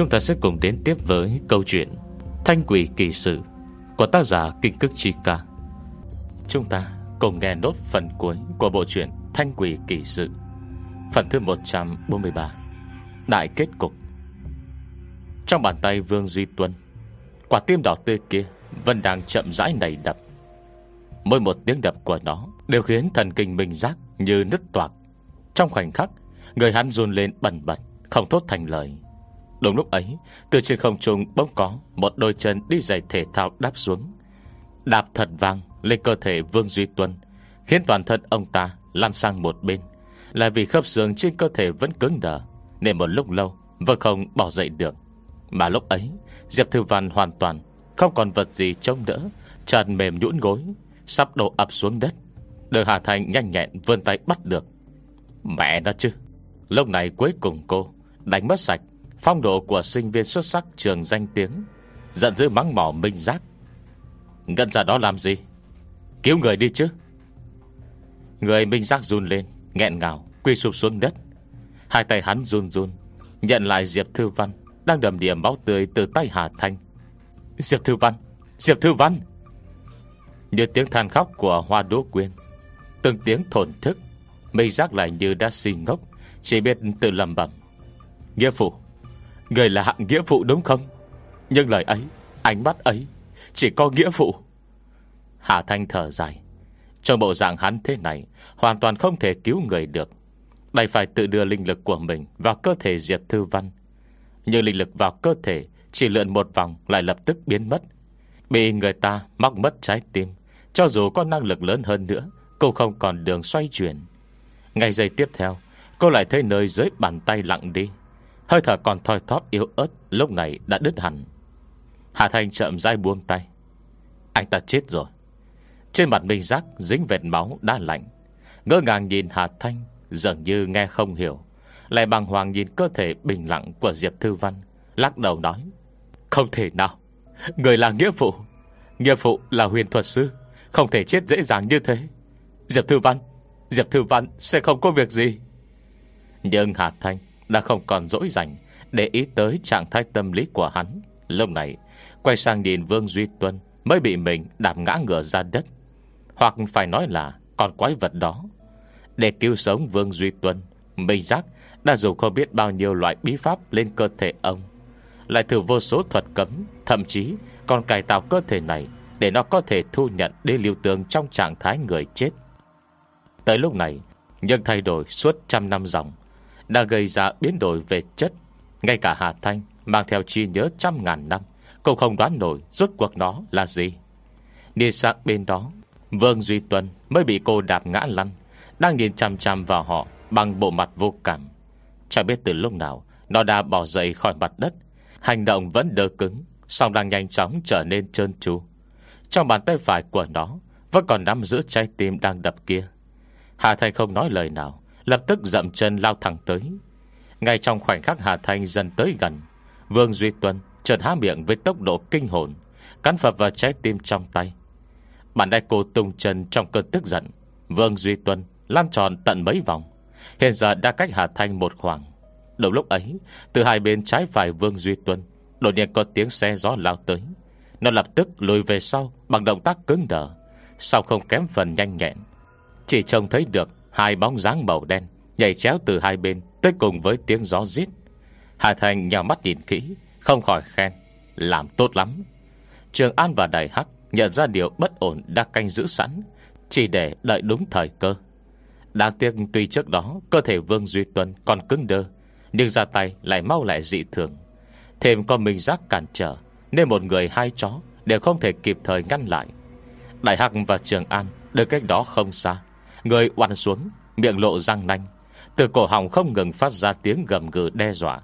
Chúng ta sẽ cùng đến tiếp với câu chuyện Thanh quỷ kỳ sự Của tác giả Kinh Cức Chi Ca. Chúng ta cùng nghe nốt phần cuối Của bộ truyện Thanh quỷ kỳ sự. Phần thứ 143 Đại kết cục. Trong bàn tay Vương Duy Tuân Quả tim đỏ tươi kia Vẫn đang chậm rãi nảy đập. Mỗi một tiếng đập của nó Đều khiến thần kinh mình giác như nứt toạc. Trong khoảnh khắc, Người hắn run lên bẩn bật, Không thốt thành lời. Đúng lúc ấy, Từ trên không trung bỗng có Một đôi chân đi giày thể thao đáp xuống. Đạp thật vang lên cơ thể Vương Duy Tuân, Khiến toàn thân ông ta lăn sang một bên. Là vì khớp xương trên cơ thể vẫn cứng đờ, Nên một lúc lâu Vẫn không bỏ dậy được. Mà lúc ấy, Diệp Thư Văn hoàn toàn Không còn vật gì trông đỡ, Tràn mềm nhũn gối, Sắp đổ ập xuống đất. Đời Hà Thành nhanh nhẹn vươn tay bắt được. Mẹ nó chứ, Lúc này cuối cùng cô Đánh mất sạch Phong độ của sinh viên xuất sắc trường danh tiếng, Giận dữ mắng mỏ minh giác. Ngân ra đó làm gì? Cứu người đi chứ. Người minh giác run lên, nghẹn ngào Quy sụp xuống đất. Hai tay hắn run run, Nhận lại Diệp Thư Văn, Đang đầm điểm máu tươi từ tay Hà Thanh. Diệp Thư Văn, Diệp Thư Văn! Như tiếng than khóc của Hoa Đỗ Quyên, Từng tiếng thổn thức, Minh giác lại như đã si ngốc, Chỉ biết tự lầm bẩm. Nghĩa phụ Người là hạng nghĩa phụ đúng không? Nhưng lời ấy, Ánh mắt ấy, Chỉ có nghĩa phụ Hà Thanh thở dài. Trong bộ dạng hắn thế này, Hoàn toàn không thể cứu người được. Đành phải tự đưa linh lực của mình Vào cơ thể Diệp Thư Văn. Nhưng linh lực vào cơ thể, Chỉ lượn một vòng lại lập tức biến mất. Bị người ta móc mất trái tim, Cho dù có năng lực lớn hơn nữa Cô không còn đường xoay chuyển. Ngày giây tiếp theo, Cô lại thấy nơi dưới bàn tay lặng đi. Hơi thở còn thoi thóp yếu ớt Lúc này đã đứt hẳn. Hà Thanh chậm dai buông tay. Anh ta chết rồi. Trên mặt Minh Giác dính vệt máu đã lạnh. Ngỡ ngàng nhìn Hà Thanh, Dường như nghe không hiểu. Lại bằng hoàng nhìn cơ thể bình lặng của Diệp Thư Văn, Lắc đầu nói, Không thể nào. Người là nghĩa phụ. Nghĩa phụ là huyền thuật sư, Không thể chết dễ dàng như thế. Diệp Thư Văn, Diệp Thư Văn sẽ không có việc gì. Nhưng Hà Thanh đã không còn dỗi dành Để ý tới trạng thái tâm lý của hắn. Lúc này, Quay sang nhìn Vương Duy Tuân Mới bị mình đạp ngã ngửa ra đất. Hoặc phải nói là Con quái vật đó. Để cứu sống Vương Duy Tuân, Minh giác đã dùng không biết bao nhiêu loại bí pháp Lên cơ thể ông, Lại thử vô số thuật cấm, Thậm chí còn cải tạo cơ thể này Để nó có thể thu nhận đi lưu tương Trong trạng thái người chết. Tới lúc này, Nhưng thay đổi suốt trăm năm dòng đã gây ra biến đổi về chất. Ngay cả Hà Thanh mang theo chi nhớ trăm ngàn năm, cũng không đoán nổi rốt cuộc nó là gì. Đi sang bên đó, Vương Duy Tuân mới bị cô đạp ngã lăn, đang nhìn chằm chằm vào họ bằng bộ mặt vô cảm. Chẳng biết từ lúc nào, nó đã bỏ dậy khỏi mặt đất, hành động vẫn đơ cứng, song đang nhanh chóng trở nên trơn tru. Trong bàn tay phải của nó vẫn còn nắm giữ trái tim đang đập kia. Hà Thanh không nói lời nào Lập tức dậm chân lao thẳng tới. Ngay trong khoảnh khắc Hà Thanh dần tới gần, Vương Duy Tuân chợt há miệng với tốc độ kinh hồn, Cắn phập vào trái tim trong tay. Bàn tay cô tung chân trong cơn tức giận, Vương Duy Tuân Lan tròn tận mấy vòng. Hiện giờ đã cách Hà Thanh một khoảng. Đầu lúc ấy, Từ hai bên trái phải Vương Duy Tuân Đột nhiên có tiếng xe gió lao tới. Nó lập tức lùi về sau Bằng động tác cứng đờ, Sau không kém phần nhanh nhẹn. Chỉ trông thấy được Hai bóng dáng màu đen Nhảy chéo từ hai bên Tới cùng với tiếng gió rít. Hà Thành nhào mắt nhìn kỹ, Không khỏi khen, Làm tốt lắm. Trường An và Đại Hắc Nhận ra điều bất ổn đã canh giữ sẵn, Chỉ để đợi đúng thời cơ. Đáng tiếc tuy trước đó Cơ thể Vương Duy Tuân còn cứng đơ, Nhưng ra tay lại mau lại dị thường. Thêm con mình giác cản trở, Nên một người hai chó Đều không thể kịp thời ngăn lại. Đại Hắc và Trường An đứng cách đó không xa Người oằn xuống, Miệng lộ răng nanh. Từ cổ họng không ngừng phát ra tiếng gầm gừ đe dọa.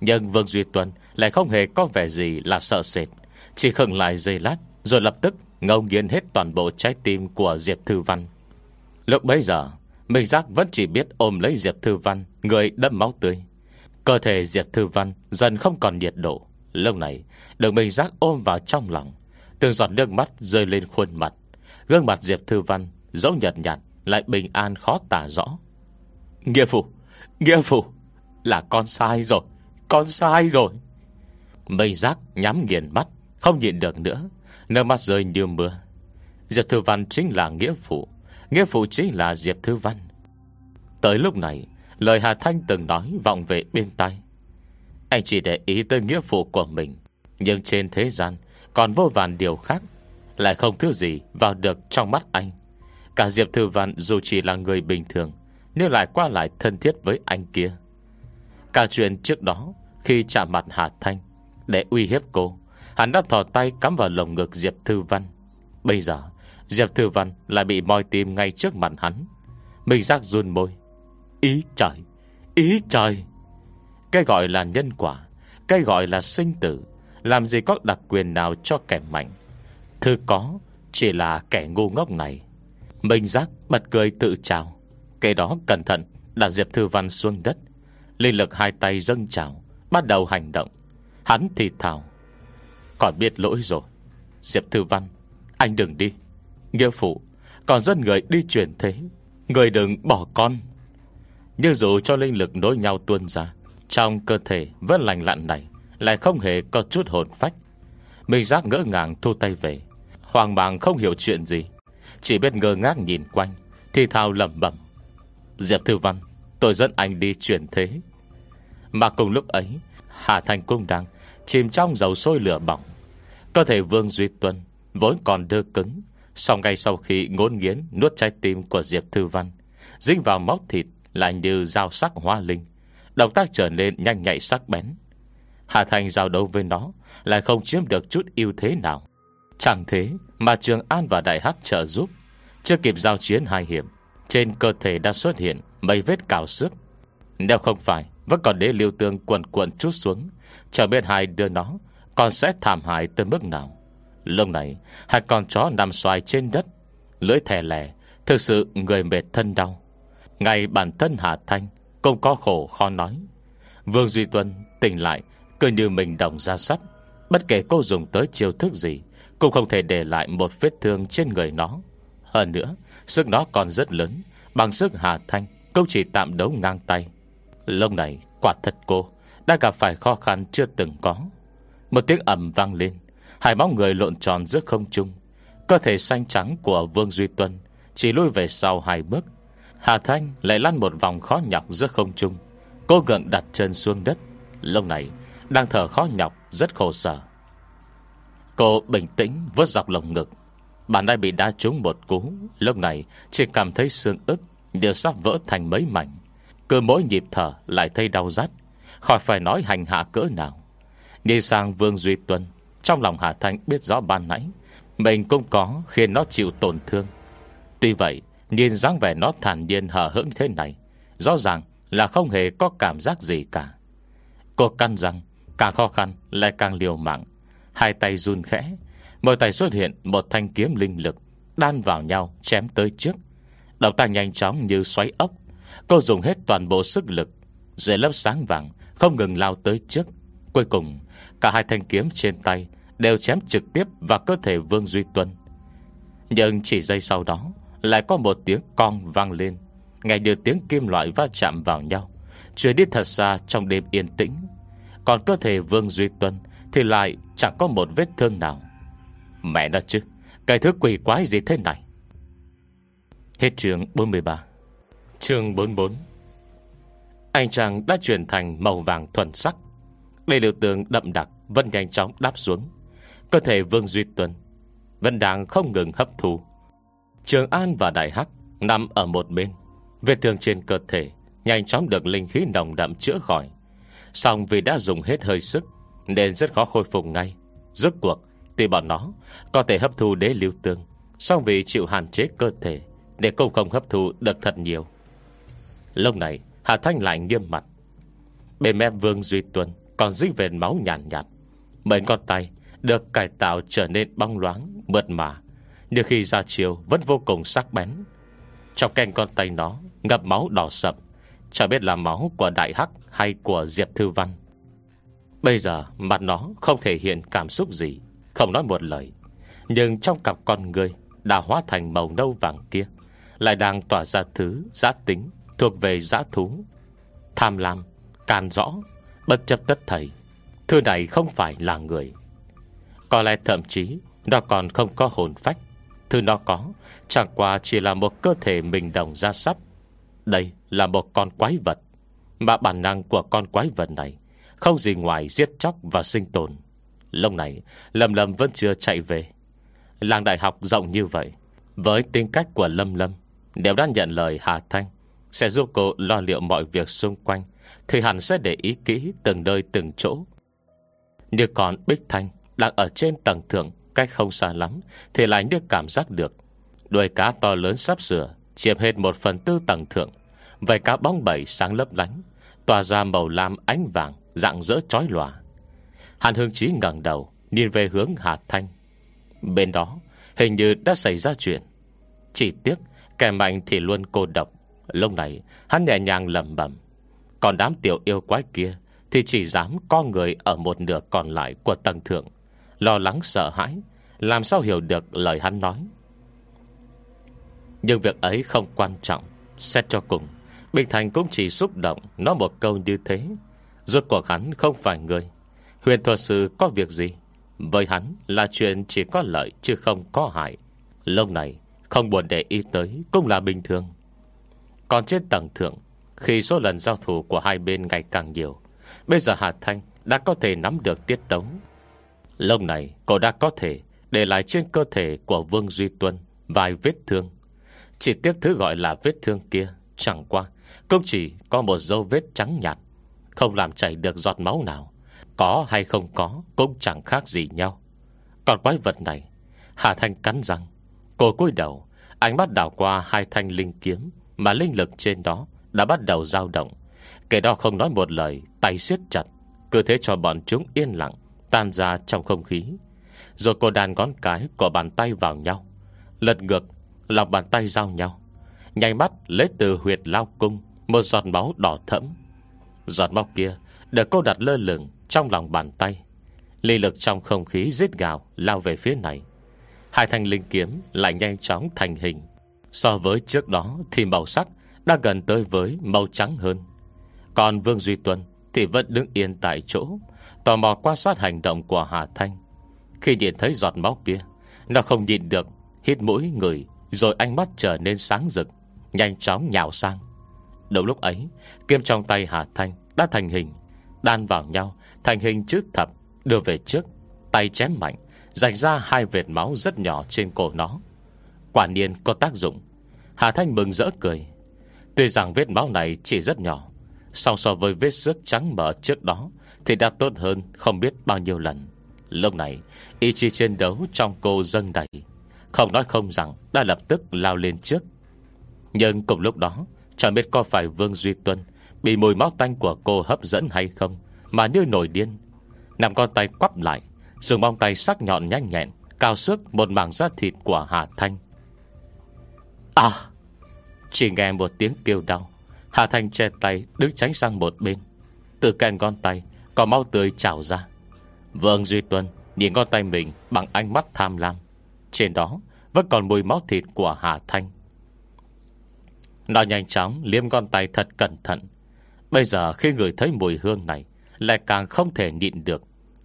Nhưng Vương Duy Tuân Lại không hề có vẻ gì là sợ sệt. Chỉ khừng lại giây lát, Rồi lập tức ngâu nghiến hết toàn bộ trái tim Của Diệp Thư Văn. Lúc bấy giờ, Minh Giác vẫn chỉ biết ôm lấy Diệp Thư Văn, Người đâm máu tươi. Cơ thể Diệp Thư Văn dần không còn nhiệt độ. Lâu này, Được Minh Giác ôm vào trong lòng, Từng giọt nước mắt rơi lên khuôn mặt. Gương mặt Diệp Thư Văn Dẫu nhật nhạt, Lại bình an khó tả rõ. Nghĩa phụ Nghĩa phụ, Là con sai rồi, Con sai rồi. Mây giác nhắm nghiền mắt, Không nhìn được nữa, Nước mắt rơi như mưa. Diệp Thư Văn chính là nghĩa phụ Nghĩa phụ chính là Diệp Thư Văn. Tới lúc này, Lời Hà Thanh từng nói vọng về bên tai. Anh chỉ để ý tới nghĩa phụ của mình, Nhưng trên thế gian Còn vô vàn điều khác, Lại không thứ gì vào được trong mắt anh. Cả Diệp Thư Văn dù chỉ là người bình thường, Nhưng lại qua lại thân thiết với anh kia. Cả chuyện trước đó, Khi chạm mặt Hà Thanh, Để uy hiếp cô, Hắn đã thò tay cắm vào lồng ngực Diệp Thư Văn. Bây giờ, Diệp Thư Văn lại bị moi tim ngay trước mặt hắn. Mình giác run môi. Ý trời Ý trời. Cái gọi là nhân quả, Cái gọi là sinh tử, Làm gì có đặc quyền nào cho kẻ mạnh. Thư có, Chỉ là kẻ ngu ngốc này. Minh giác bật cười tự trào Cái đó cẩn thận Đặt Diệp Thư Văn xuống đất. Linh lực hai tay dâng trào, Bắt đầu hành động. Hắn thì thào. Còn biết lỗi rồi. Diệp Thư Văn, Anh đừng đi. Nghĩa phụ, Còn dân người đi chuyển thế. Người đừng bỏ con. Nhưng dù cho linh lực nối nhau tuôn ra, Trong cơ thể vẫn lành lặn này Lại không hề có chút hồn phách. Minh giác ngỡ ngàng thu tay về. Hoàng Bàng không hiểu chuyện gì. Chỉ biết ngơ ngác nhìn quanh, Thì thao lầm bẩm. Diệp Thư Văn, Tôi dẫn anh đi chuyển thế. Mà cùng lúc ấy, Hà Thành cũng đang Chìm trong dầu sôi lửa bỏng. Cơ thể Vương Duy Tuân Vốn còn đơ cứng sau ngay sau khi ngôn nghiến Nuốt trái tim của Diệp Thư Văn, Dính vào máu thịt Lại như dao sắc hoa linh, Động tác trở nên nhanh nhạy sắc bén. Hà Thành giao đấu với nó Lại không chiếm được chút ưu thế nào. Chẳng thế mà Trường An và Đại Hắc trợ giúp. Chưa kịp giao chiến hai hiểm Trên cơ thể đã xuất hiện Mấy vết cào sức Nếu không phải Vẫn còn đế liêu tương quần quần chút xuống Chờ biết hai đưa nó Còn sẽ thảm hại tới mức nào. Lúc này, Hai con chó nằm xoài trên đất, Lưỡi thẻ lẻ Thực sự người mệt thân đau. Ngay bản thân Hà Thanh Cũng có khổ khó nói. Vương Duy Tuân tỉnh lại, Cứ như mình đồng ra sắt, Bất kể cô dùng tới chiêu thức gì cũng không thể để lại một vết thương trên người nó. Hơn nữa, Sức nó còn rất lớn, Bằng sức Hà Thanh Cũng chỉ tạm đấu ngang tay. Lúc này, quả thật cô, Đã gặp phải khó khăn chưa từng có. Một tiếng ẩm vang lên, Hai bóng người lộn tròn giữa không trung. Cơ thể xanh trắng của Vương Duy Tuân Chỉ lui về sau hai bước. Hà Thanh lại lăn một vòng khó nhọc giữa không trung. Cô gượng đặt chân xuống đất. Lúc này, đang thở khó nhọc, Rất khổ sở. Cô bình tĩnh vớt dọc lồng ngực. Bạn đã bị đá trúng một cú. Lúc này, chỉ cảm thấy xương ức Đều sắp vỡ thành mấy mảnh. Cứ mỗi nhịp thở lại thấy đau rát. Khỏi phải nói hành hạ cỡ nào. Nhìn sang Vương Duy Tuân, trong lòng Hà Thanh biết rõ ban nãy. Mình cũng có khiến nó chịu tổn thương. Tuy vậy, Nhìn dáng vẻ nó thản nhiên hờ hững thế này, Rõ ràng là không hề có cảm giác gì cả. Cô căn răng, Càng khó khăn lại càng liều mạng. Hai tay run khẽ. Mỗi tay xuất hiện một thanh kiếm linh lực, Đan vào nhau, chém tới trước. Động tác nhanh chóng như xoáy ốc. Cô dùng hết toàn bộ sức lực, Dưới lớp sáng vàng, Không ngừng lao tới trước. Cuối cùng, Cả hai thanh kiếm trên tay Đều chém trực tiếp vào cơ thể Vương Duy Tuân. Nhưng chỉ giây sau đó, Lại có một tiếng con vang lên. Ngay như tiếng kim loại va chạm vào nhau Chuyển đi thật xa trong đêm yên tĩnh. Còn cơ thể Vương Duy Tuân thì lại chẳng có một vết thương nào. Mẹ nó chứ, Cái thứ quỷ quái gì thế này? Hết trường 43 Trường 44 Anh chàng đã chuyển thành màu vàng thuần sắc. Đây liều tường đậm đặc, Vẫn nhanh chóng đáp xuống. Cơ thể Vương Duy Tuân Vẫn đang không ngừng hấp thụ Trường An và Đại Hắc Nằm ở một bên. Vết thương trên cơ thể Nhanh chóng được linh khí nồng đậm chữa khỏi. Xong vì đã dùng hết hơi sức nên rất khó khôi phục ngay. Rốt cuộc Tuy bọn nó có thể hấp thu đế lưu tương Xong vì chịu hạn chế cơ thể Để cũng không hấp thu được thật nhiều. Lúc này Hà Thanh lại nghiêm mặt. Bên mép Vương Duy Tuân Còn dính về máu nhàn nhạt, nhạt Mấy con tay được cải tạo trở nên băng loáng Mượt mà Nhưng khi ra chiều vẫn vô cùng sắc bén. Trong canh con tay nó Ngập máu đỏ sậm Chả biết là máu của Đại Hắc Hay của Diệp Thư Văn. Bây giờ mặt nó không thể hiện cảm xúc gì Không nói một lời. Nhưng trong cặp con người Đã hóa thành màu nâu vàng kia Lại đang tỏa ra thứ giá tính Thuộc về giá thú. Tham lam, can rõ Bất chấp tất thầy Thứ này không phải là người. Có lẽ thậm chí Nó còn không có hồn phách. Thứ nó có Chẳng qua chỉ là một cơ thể mình đồng ra sắp Đây là một con quái vật Mà bản năng của con quái vật này không gì ngoài giết chóc và sinh tồn. Lúc này, Lâm Lâm vẫn chưa chạy về. Làng đại học rộng như vậy, Với tính cách của Lâm Lâm Nếu đã nhận lời Hà Thanh, Sẽ giúp cô lo liệu mọi việc xung quanh, Thì hẳn sẽ để ý kỹ Từng nơi, từng chỗ. Như còn Bích Thanh Đang ở trên tầng thượng, Cách không xa lắm, Thì lại được cảm giác được. Đuôi cá to lớn sắp sửa, Chiếm hết một phần tư tầng thượng. Vậy cá bóng bẩy sáng lấp lánh, Tỏa ra màu lam ánh vàng. Dạng dỡ trói lòa. Hàn Hương Chí ngẩng đầu, Nhìn về hướng Hà Thanh. Bên đó, hình như đã xảy ra chuyện. Chỉ tiếc, Kẻ mạnh thì luôn cô độc. Lúc này, hắn nhẹ nhàng lầm bẩm. Còn đám tiểu yêu quái kia Thì chỉ dám có người ở một nửa còn lại Của tầng thượng. Lo lắng, sợ hãi, Làm sao hiểu được lời hắn nói. Nhưng việc ấy không quan trọng, Xét cho cùng, Bình Thành cũng chỉ xúc động Nói một câu như thế. Rốt cuộc hắn không phải người. Huyền thuật sư có việc gì? Với hắn là chuyện chỉ có lợi Chứ không có hại. Lâu này, không buồn để ý tới Cũng là bình thường. Còn trên tầng thượng, Khi số lần giao thủ của hai bên ngày càng nhiều, Bây giờ Hà Thanh đã có thể nắm được tiết tấu. Lâu này, cô đã có thể Để lại trên cơ thể của Vương Duy Tuân Vài vết thương. Chỉ tiếc thứ gọi là vết thương kia, Chẳng qua, Cũng chỉ có một dấu vết trắng nhạt. Không làm chảy được giọt máu nào. Có hay không có Cũng chẳng khác gì nhau. Còn quái vật này, Hà Thanh cắn răng, Cô cúi đầu, Ánh mắt đảo qua hai thanh linh kiếm Mà linh lực trên đó đã bắt đầu dao động. Kẻ đó không nói một lời, Tay siết chặt, Cứ thế cho bọn chúng yên lặng, Tan ra trong không khí. Rồi cô đàn ngón cái của bàn tay vào nhau, Lật ngược, Lòng bàn tay giao nhau. Nhanh mắt lấy từ huyệt lao cung, Một giọt máu đỏ thẫm Giọt máu kia được cô đặt lơ lửng Trong lòng bàn tay. Ly lực trong không khí giết gào Lao về phía này. Hai thanh linh kiếm lại nhanh chóng thành hình. So với trước đó Thì màu sắc đã gần tới với màu trắng hơn. Còn Vương Duy Tuân Thì vẫn đứng yên tại chỗ, Tò mò quan sát hành động của Hà Thanh. Khi nhìn thấy giọt máu kia, Nó không nhìn được, Hít mũi người, Rồi ánh mắt trở nên sáng rực, Nhanh chóng nhào sang đầu lúc ấy, Kiếm trong tay Hà Thanh đã thành hình, Đan vào nhau, Thành hình chữ thập, Đưa về trước, Tay chém mạnh Dành ra hai vệt máu rất nhỏ trên cổ nó. Quả nhiên có tác dụng. Hà Thanh mừng rỡ cười. Tuy rằng vết máu này chỉ rất nhỏ, Song so với vết sức trắng mở trước đó Thì đã tốt hơn không biết bao nhiêu lần. Lúc này, Ý chí chiến đấu trong cô dâng đầy. Không nói không rằng Đã lập tức lao lên trước. Nhưng cùng lúc đó Chẳng biết có phải Vương Duy Tuân Bị mùi máu tanh của cô hấp dẫn hay không, Mà như nổi điên. Nằm con tay quắp lại, Dùng bong tay sắc nhọn nhanh nhẹn, Cao sức một mảng da thịt của Hà Thanh. À! Chỉ nghe một tiếng kêu đau, Hà Thanh che tay đứng tránh sang một bên. Từ cạnh con tay, Có máu tươi trào ra. Vương Duy Tuân nhìn con tay mình Bằng ánh mắt tham lam. Trên đó, vẫn còn mùi máu thịt của Hà Thanh. Nó nhanh chóng liếm con tay thật cẩn thận. Bây giờ khi người thấy mùi hương này, Lại càng không thể nhịn được.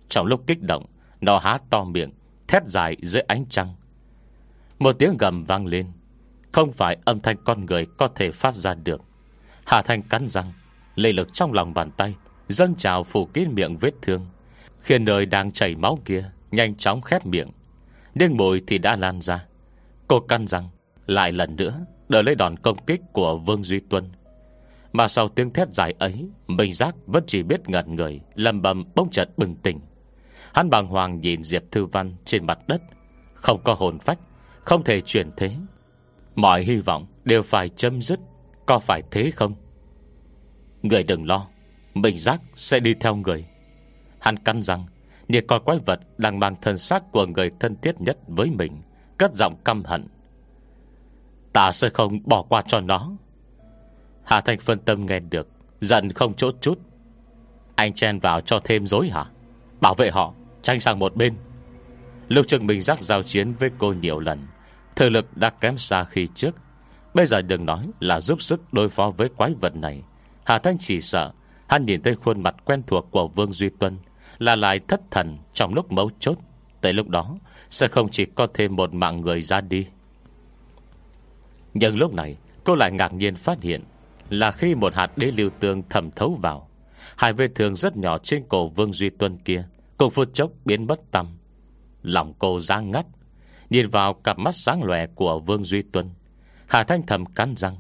Trong lúc kích động, Nó há to miệng, Thét dài dưới ánh trăng. Một tiếng gầm vang lên. Không phải âm thanh con người có thể phát ra được. Hà Thanh cắn răng Lê lực trong lòng bàn tay, Dâng trào phủ kín miệng vết thương. Khiến nơi đang chảy máu kia, Nhanh chóng khép miệng. Nhưng mùi thì đã lan ra. Cô căn răng, Lại lần nữa Đợi lấy đòn công kích của Vương Duy Tuân. Mà sau tiếng thét dài ấy, Minh giác vẫn chỉ biết ngẩn người, Lầm bầm bông chợt bừng tỉnh. Hắn bàng hoàng nhìn Diệp Thư Văn trên mặt đất. Không có hồn phách, Không thể chuyển thế. Mọi hy vọng đều phải chấm dứt, Có phải thế không? Người đừng lo Mình giác sẽ đi theo người. Hắn cắn răng Nhìn con quái vật đang mang thân xác của người thân thiết nhất với mình, Cất giọng căm hận. Ta sẽ không bỏ qua cho nó. Hà Thanh phân tâm nghe được, Giận không chốt chút. Anh chen vào cho thêm dối hả? Bảo vệ họ, Tranh sang một bên. Lục Trường mình giác giao chiến với cô nhiều lần Thời lực đã kém xa khi trước. Bây giờ đừng nói là giúp sức đối phó với quái vật này. Hà Thanh chỉ sợ, Hắn nhìn thấy khuôn mặt quen thuộc của Vương Duy Tuân, Là lại thất thần trong lúc mấu chốt. Tới lúc đó, Sẽ không chỉ có thêm một mạng người ra đi. Nhưng lúc này, Cô lại ngạc nhiên phát hiện Là khi một hạt đế lưu tương thẩm thấu vào, Hai vết thương rất nhỏ trên cổ Vương Duy Tuân kia Cùng phút chốc biến mất tâm Lòng cô ra ngắt, Nhìn vào cặp mắt sáng lòe của Vương Duy Tuân, Hà Thanh thầm cắn răng.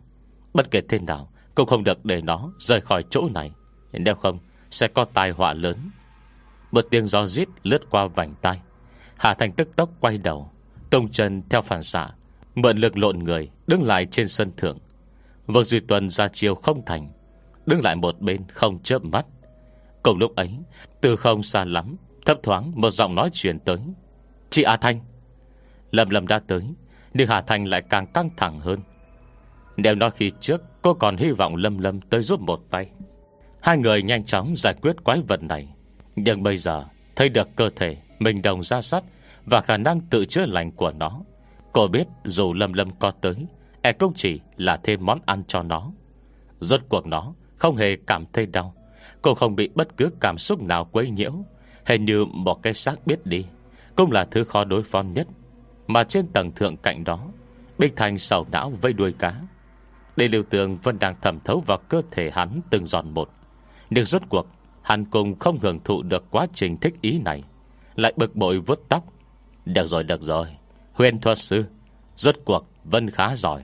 Bất kể thế nào Cũng không được để nó rời khỏi chỗ này, Nếu không sẽ có tai họa lớn. Một tiếng gió rít lướt qua vành tay Hà Thanh tức tốc quay đầu tông chân theo phản xạ Mượn lực lộn người, Đứng lại trên sân thượng. Vương Duy Tuân ra chiều không thành, Đứng lại một bên không chớp mắt. Cùng lúc ấy, Từ không xa lắm, Thấp thoáng một giọng nói truyền tới. Chị A Thanh lầm lầm đã tới, Nhưng Hà Thanh lại càng căng thẳng hơn. Nếu nói khi trước, Cô còn hy vọng Lâm Lâm tới giúp một tay. Hai người nhanh chóng giải quyết quái vật này. Nhưng bây giờ, Thấy được cơ thể Mình đồng ra sắt Và khả năng tự chữa lành của nó. Cô biết dù Lâm Lâm có tới E cũng chỉ là thêm món ăn cho nó. Rốt cuộc nó Không hề cảm thấy đau. Cô không bị bất cứ cảm xúc nào quấy nhiễu. Hình như một cái xác biết đi Cũng là thứ khó đối phó nhất. Mà trên tầng thượng cạnh đó, Bích Thành sầu não vây đuôi cá. Đề liều tường vẫn đang thẩm thấu vào cơ thể hắn từng giòn một. Nhưng rốt cuộc, Hắn cùng không hưởng thụ được quá trình thích ý này. Lại bực bội vứt tóc. Được rồi được rồi. Huyền thuật sư, Rốt cuộc vẫn khá giỏi.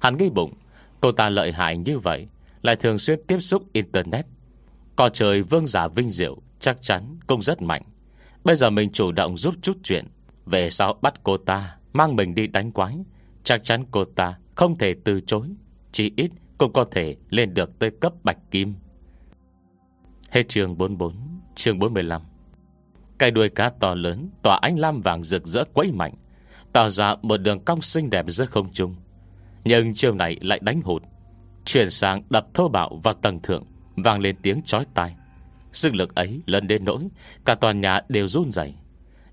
Hắn nghĩ bụng, Cô ta lợi hại như vậy, Lại thường xuyên tiếp xúc Internet. Có trời vương giả vinh diệu Chắc chắn cũng rất mạnh. Bây giờ mình chủ động giúp chút chuyện Về sau bắt cô ta, Mang mình đi đánh quái. Chắc chắn cô ta không thể từ chối, Chỉ ít cũng có thể lên được tới cấp bạch kim. Hết chương 44 Chương 45 Cây đuôi cá to lớn, Tỏa ánh lam vàng rực rỡ quấy mạnh. Tạo ra một đường cong xinh đẹp giữa không trung. Nhưng chiều này lại đánh hụt. Chuyển sang đập thô bạo vào tầng thượng, Vang lên tiếng chói tai. Sức lực ấy lần đến nỗi Cả toàn nhà đều run dày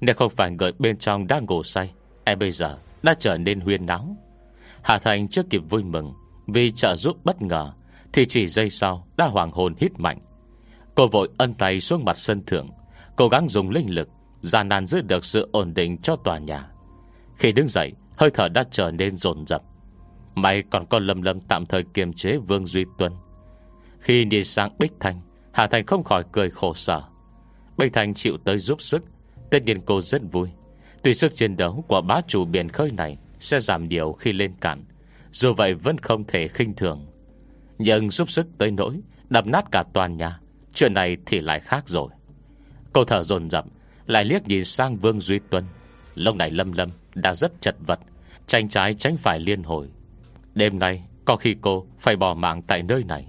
Nếu không phải người bên trong đang ngủ say Em bây giờ đã trở nên huyên náo. Hà Thành chưa kịp vui mừng Vì trợ giúp bất ngờ, Thì chỉ giây sau đã hoàng hồn hít mạnh. Cô vội ân tay xuống mặt sân thượng, Cố gắng dùng linh lực, Gian nan giữ được sự ổn định cho tòa nhà. Khi đứng dậy, Hơi thở đã trở nên dồn dập. May còn có lâm lâm tạm thời kiềm chế Vương Duy Tuân. Khi đi sang Bích Thanh Hà Thành không khỏi cười khổ sở. Bích Thanh chịu tới giúp sức. Tất nhiên cô rất vui. Tuy sức chiến đấu của bá chủ biển khơi này Sẽ giảm điều khi lên cạn, Dù vậy vẫn không thể khinh thường. Nhưng giúp sức tới nỗi, Đập nát cả toàn nhà, Chuyện này thì lại khác rồi. Cô thở dồn dập, Lại liếc nhìn sang Vương Duy Tuân. Lúc này Lâm Lâm đã rất chật vật, Tranh trái tránh phải liên hồi. Đêm nay, có khi cô phải bỏ mạng tại nơi này.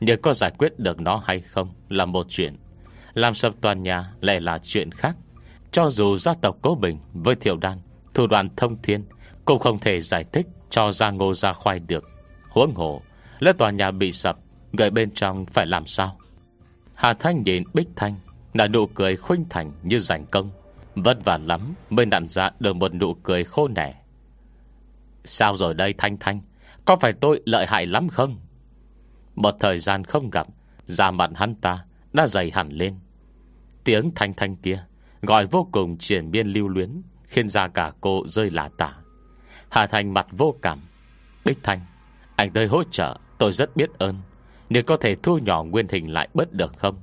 Nhưng có giải quyết được nó hay không Là một chuyện. Làm sập toàn nhà lại là chuyện khác. Cho dù gia tộc Cố Bình với Thiệu Đan, Thủ đoạn thông thiên Cũng không thể giải thích cho ra ngô ra khoai được. Huống hồ, Lỡ tòa nhà bị sập, Người bên trong phải làm sao? Hà Thanh nhìn Bích Thanh Là nụ cười khuynh thành như giành công. Vất vả lắm Mới nặn ra được một nụ cười khô nẻ. Sao rồi đây, Thanh Thanh? Có phải tôi lợi hại lắm không? Một thời gian không gặp, Da mặt hắn ta đã dày hẳn lên. Tiếng Thanh Thanh kia Gọi vô cùng triển biên lưu luyến, Khiến ra cả cô rơi lả tả. Hà Thành mặt vô cảm. Bích Thanh, Anh tới hỗ trợ, tôi rất biết ơn. Nếu có thể thu nhỏ nguyên hình lại bớt được không?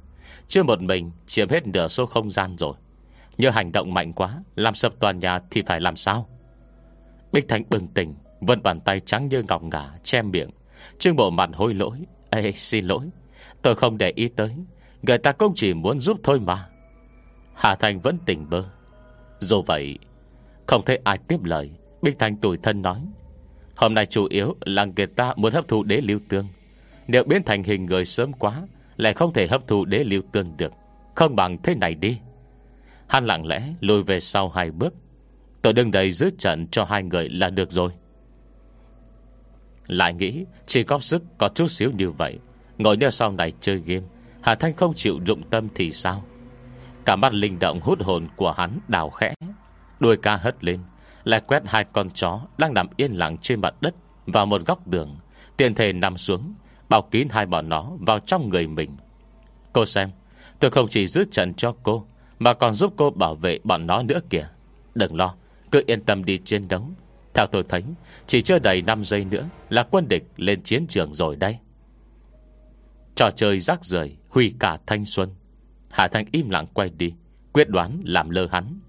Chưa một mình Chiếm hết nửa số không gian rồi. Nhờ hành động mạnh quá, Làm sập toàn nhà thì phải làm sao? Bích Thanh bừng tỉnh, Vân bàn tay trắng như ngọc ngả che miệng. Trương bộ mặt hôi lỗi, Ê, xin lỗi, Tôi không để ý tới, Người ta cũng chỉ muốn giúp thôi mà. Hà Thành vẫn tỉnh bơ. Dù vậy, Không thấy ai tiếp lời, Bích Thanh tủi thân nói, Hôm nay chủ yếu là người ta muốn hấp thụ đế lưu tương. Nếu biến thành hình người sớm quá, Lại không thể hấp thụ đế lưu tương được. Không bằng thế này đi. Hắn lặng lẽ lùi về sau hai bước. Tôi đứng đây giữ trận cho hai người là được rồi. Lại nghĩ, Chỉ góp sức có chút xíu như vậy, Ngồi đeo sau này chơi game, Hà Thanh không chịu dụng tâm thì sao? Cả mắt linh động hút hồn của hắn đào khẽ, Đuôi ca hất lên Lại quét hai con chó Đang nằm yên lặng trên mặt đất Vào một góc đường Tiền thể nằm xuống Bao kín hai bọn nó vào trong người mình. Cô xem, Tôi không chỉ giữ trận cho cô mà còn giúp cô bảo vệ bọn nó nữa kìa. Đừng lo, Cứ yên tâm đi chiến đấu. Theo tôi thấy, Chỉ chưa đầy 5 giây nữa Là quân địch lên chiến trường rồi đây. Trò chơi rác rời huy cả thanh xuân. Hạ Thanh im lặng quay đi, Quyết đoán làm lơ hắn.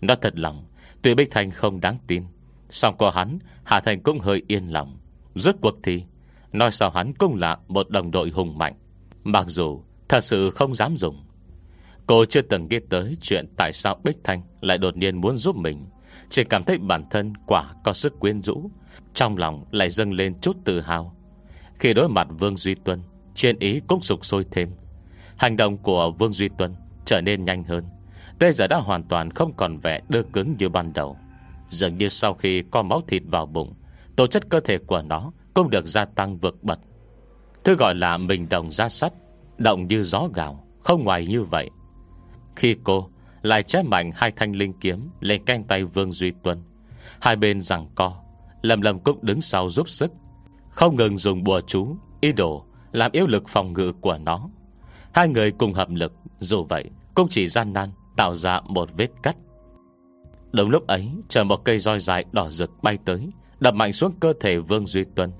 Nó thật lòng, Tuy Bích Thanh không đáng tin Xong có hắn Hạ Thanh cũng hơi yên lòng. Rốt cuộc thì, Nói sao hắn cũng là một đồng đội hùng mạnh. Mặc dù thật sự không dám dùng Cô chưa từng nghĩ tới chuyện Tại sao Bích Thanh lại đột nhiên muốn giúp mình. Chỉ cảm thấy bản thân quả có sức quyến rũ, Trong lòng lại dâng lên chút tự hào. Khi đối mặt Vương Duy Tuân Trên ý cũng sục sôi thêm. Hành động của Vương Duy Tuân Trở nên nhanh hơn. Tê giờ đã hoàn toàn không còn vẻ đơ cứng như ban đầu. Dường như sau khi có máu thịt vào bụng Tổ chất cơ thể của nó Cũng được gia tăng vượt bật Thứ gọi là mình đồng ra sắt, Động như gió gạo Không ngoài như vậy. Khi cô lại chém mạnh hai thanh linh kiếm Lên canh tay Vương Duy Tuân Hai bên rằng co, lầm lầm cũng đứng sau giúp sức. Không ngừng dùng bùa chú, Ý đồ làm yếu lực phòng ngự của nó. Hai người cùng hợp lực, Dù vậy cũng chỉ gian nan Tạo ra một vết cắt. Đúng lúc ấy chờ một cây roi dài đỏ rực bay tới, Đập mạnh xuống cơ thể Vương Duy Tuân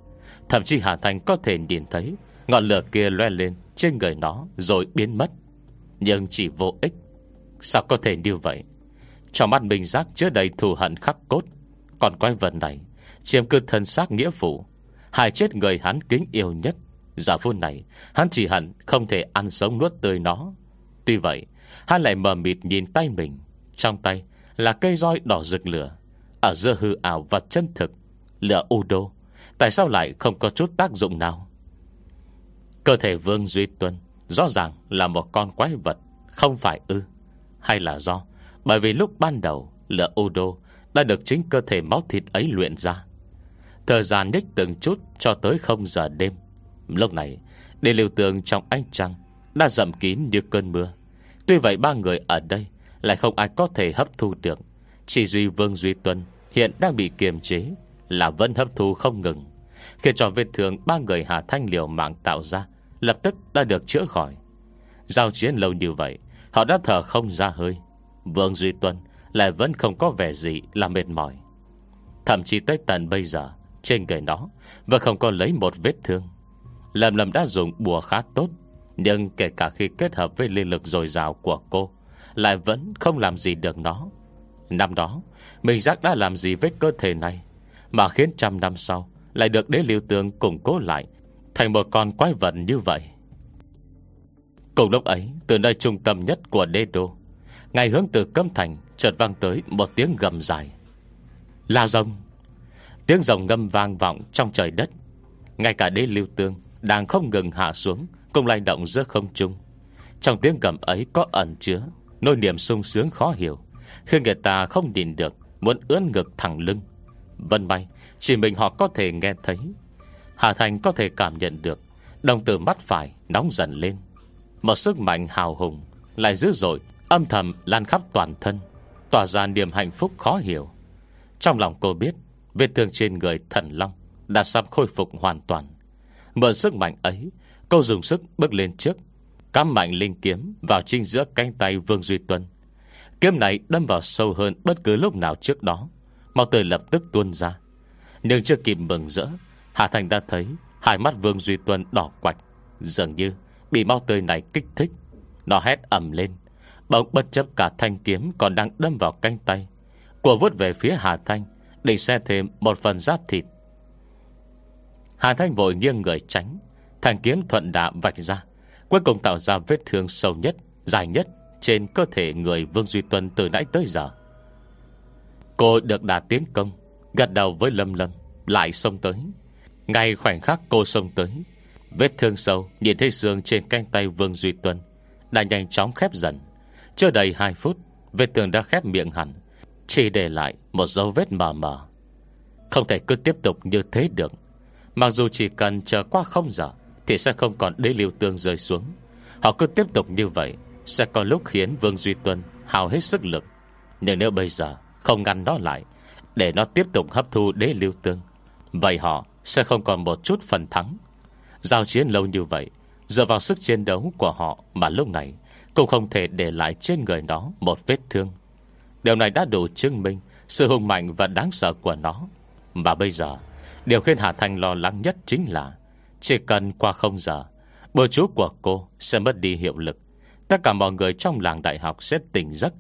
Thậm chí Hà Thành có thể nhìn thấy Ngọn lửa kia loe lên trên người nó Rồi biến mất. Nhưng chỉ vô ích. Sao có thể như vậy? Trong mắt mình giác chứa đầy thù hận khắc cốt, Còn quái vật này Chiếm cư thân xác nghĩa phụ. Hại chết người hắn kính yêu nhất. Giả vô này, Hắn chỉ hận không thể ăn sống nuốt tươi nó. Tuy vậy, Hắn lại mờ mịt nhìn tay mình. Trong tay là cây roi đỏ rực lửa. Ở giữa hư ảo và chân thực, Lửa u đô. Tại sao lại không có chút tác dụng nào? Cơ thể Vương Duy Tuân Rõ ràng là một con quái vật, Không phải ư? Hay là do? Bởi vì lúc ban đầu, Lửa Udo đô đã được chính cơ thể máu thịt ấy luyện ra. Thời gian nhích từng chút Cho tới không giờ đêm. Lúc này Đề liều tường trong ánh trăng Đã rậm kín như cơn mưa. Tuy vậy ba người ở đây Lại không ai có thể hấp thu được. Chỉ duy Vương Duy Tuân Hiện đang bị kiềm chế Là vẫn hấp thu không ngừng. Khiến cho vết thương ba người Hà Thanh liều mạng tạo ra Lập tức đã được chữa khỏi. Giao chiến lâu như vậy Họ đã thở không ra hơi. Vương Duy Tuân lại vẫn không có vẻ gì là mệt mỏi. Thậm chí tới tận bây giờ, Trên người nó Vẫn không có lấy một vết thương. Lầm lầm đã dùng bùa khá tốt, Nhưng kể cả khi kết hợp với liên lực dồi dào của cô, Lại vẫn không làm gì được nó. Năm đó Mình giác đã làm gì với cơ thể này, Mà khiến trăm năm sau Lại được đế liêu tương củng cố lại Thành một con quái vật như vậy? Cùng lúc ấy, Từ nơi trung tâm nhất của đê đô Ngày hướng từ cấm thành Chợt vang tới một tiếng gầm dài. La rồng Tiếng rồng ngâm vang vọng trong trời đất. Ngay cả đế lưu tương Đang không ngừng hạ xuống, Cùng lay động giữa không trung. Trong tiếng gầm ấy có ẩn chứa Nỗi niềm sung sướng khó hiểu Khi người ta không nhìn được, Muốn ướn ngực thẳng lưng. Vân may, Chỉ mình họ có thể nghe thấy. Hà Thành có thể cảm nhận được, Đồng tử mắt phải nóng dần lên. Một sức mạnh hào hùng Lại dữ dội, âm thầm lan khắp toàn thân, Tỏa ra niềm hạnh phúc khó hiểu. Trong lòng cô biết, Vết thương trên người thần long Đã sắp khôi phục hoàn toàn. Mượn sức mạnh ấy, Cô dùng sức bước lên trước, Cắm mạnh linh kiếm vào trinh giữa cánh tay Vương Duy Tuân. Kiếm này đâm vào sâu hơn bất cứ lúc nào trước đó Màu tươi lập tức tuôn ra. Nhưng chưa kịp mừng rỡ, Hà Thành đã thấy Hai mắt Vương Duy Tuân đỏ quạch, Dường như bị mau tươi này kích thích. Nó hét ẩm lên. Bỗng bất chấp cả thanh kiếm Còn đang đâm vào cánh tay. Của vút về phía Hà Thanh Để xe thêm một phần giáp thịt. Hà Thanh vội nghiêng người tránh. Thanh kiếm thuận đã vạch ra, Cuối cùng tạo ra vết thương sâu nhất, Dài nhất trên cơ thể người Vương Duy Tuân từ nãy tới giờ. Cô được đà tiến công, Gật đầu với Lâm Lâm, Lại xông tới. Ngay khoảnh khắc cô xông tới Vết thương sâu, Nhìn thấy xương trên canh tay Vương Duy Tuân, Đã nhanh chóng khép dần. Chưa đầy 2 phút, Vết thương đã khép miệng hẳn, Chỉ để lại một dấu vết mờ mờ. Không thể cứ tiếp tục như thế được. Mặc dù chỉ cần chờ qua không giờ, Thì sẽ không còn đế liều tương rơi xuống. Họ cứ tiếp tục như vậy, Sẽ có lúc khiến Vương Duy Tuân Hào hết sức lực. Nhưng nếu bây giờ không ngăn nó lại, Để nó tiếp tục hấp thu đế lưu tương, Vậy họ sẽ không còn một chút phần thắng. Giao chiến lâu như vậy, Dựa vào sức chiến đấu của họ Mà lúc này, cũng không thể để lại trên người nó Một vết thương. Điều này đã đủ chứng minh Sự hùng mạnh và đáng sợ của nó. Và bây giờ, Điều khiến Hà Thanh lo lắng nhất chính là, Chỉ cần qua không giờ Bữa chú của cô sẽ mất đi hiệu lực. Tất cả mọi người trong làng đại học sẽ tỉnh giấc.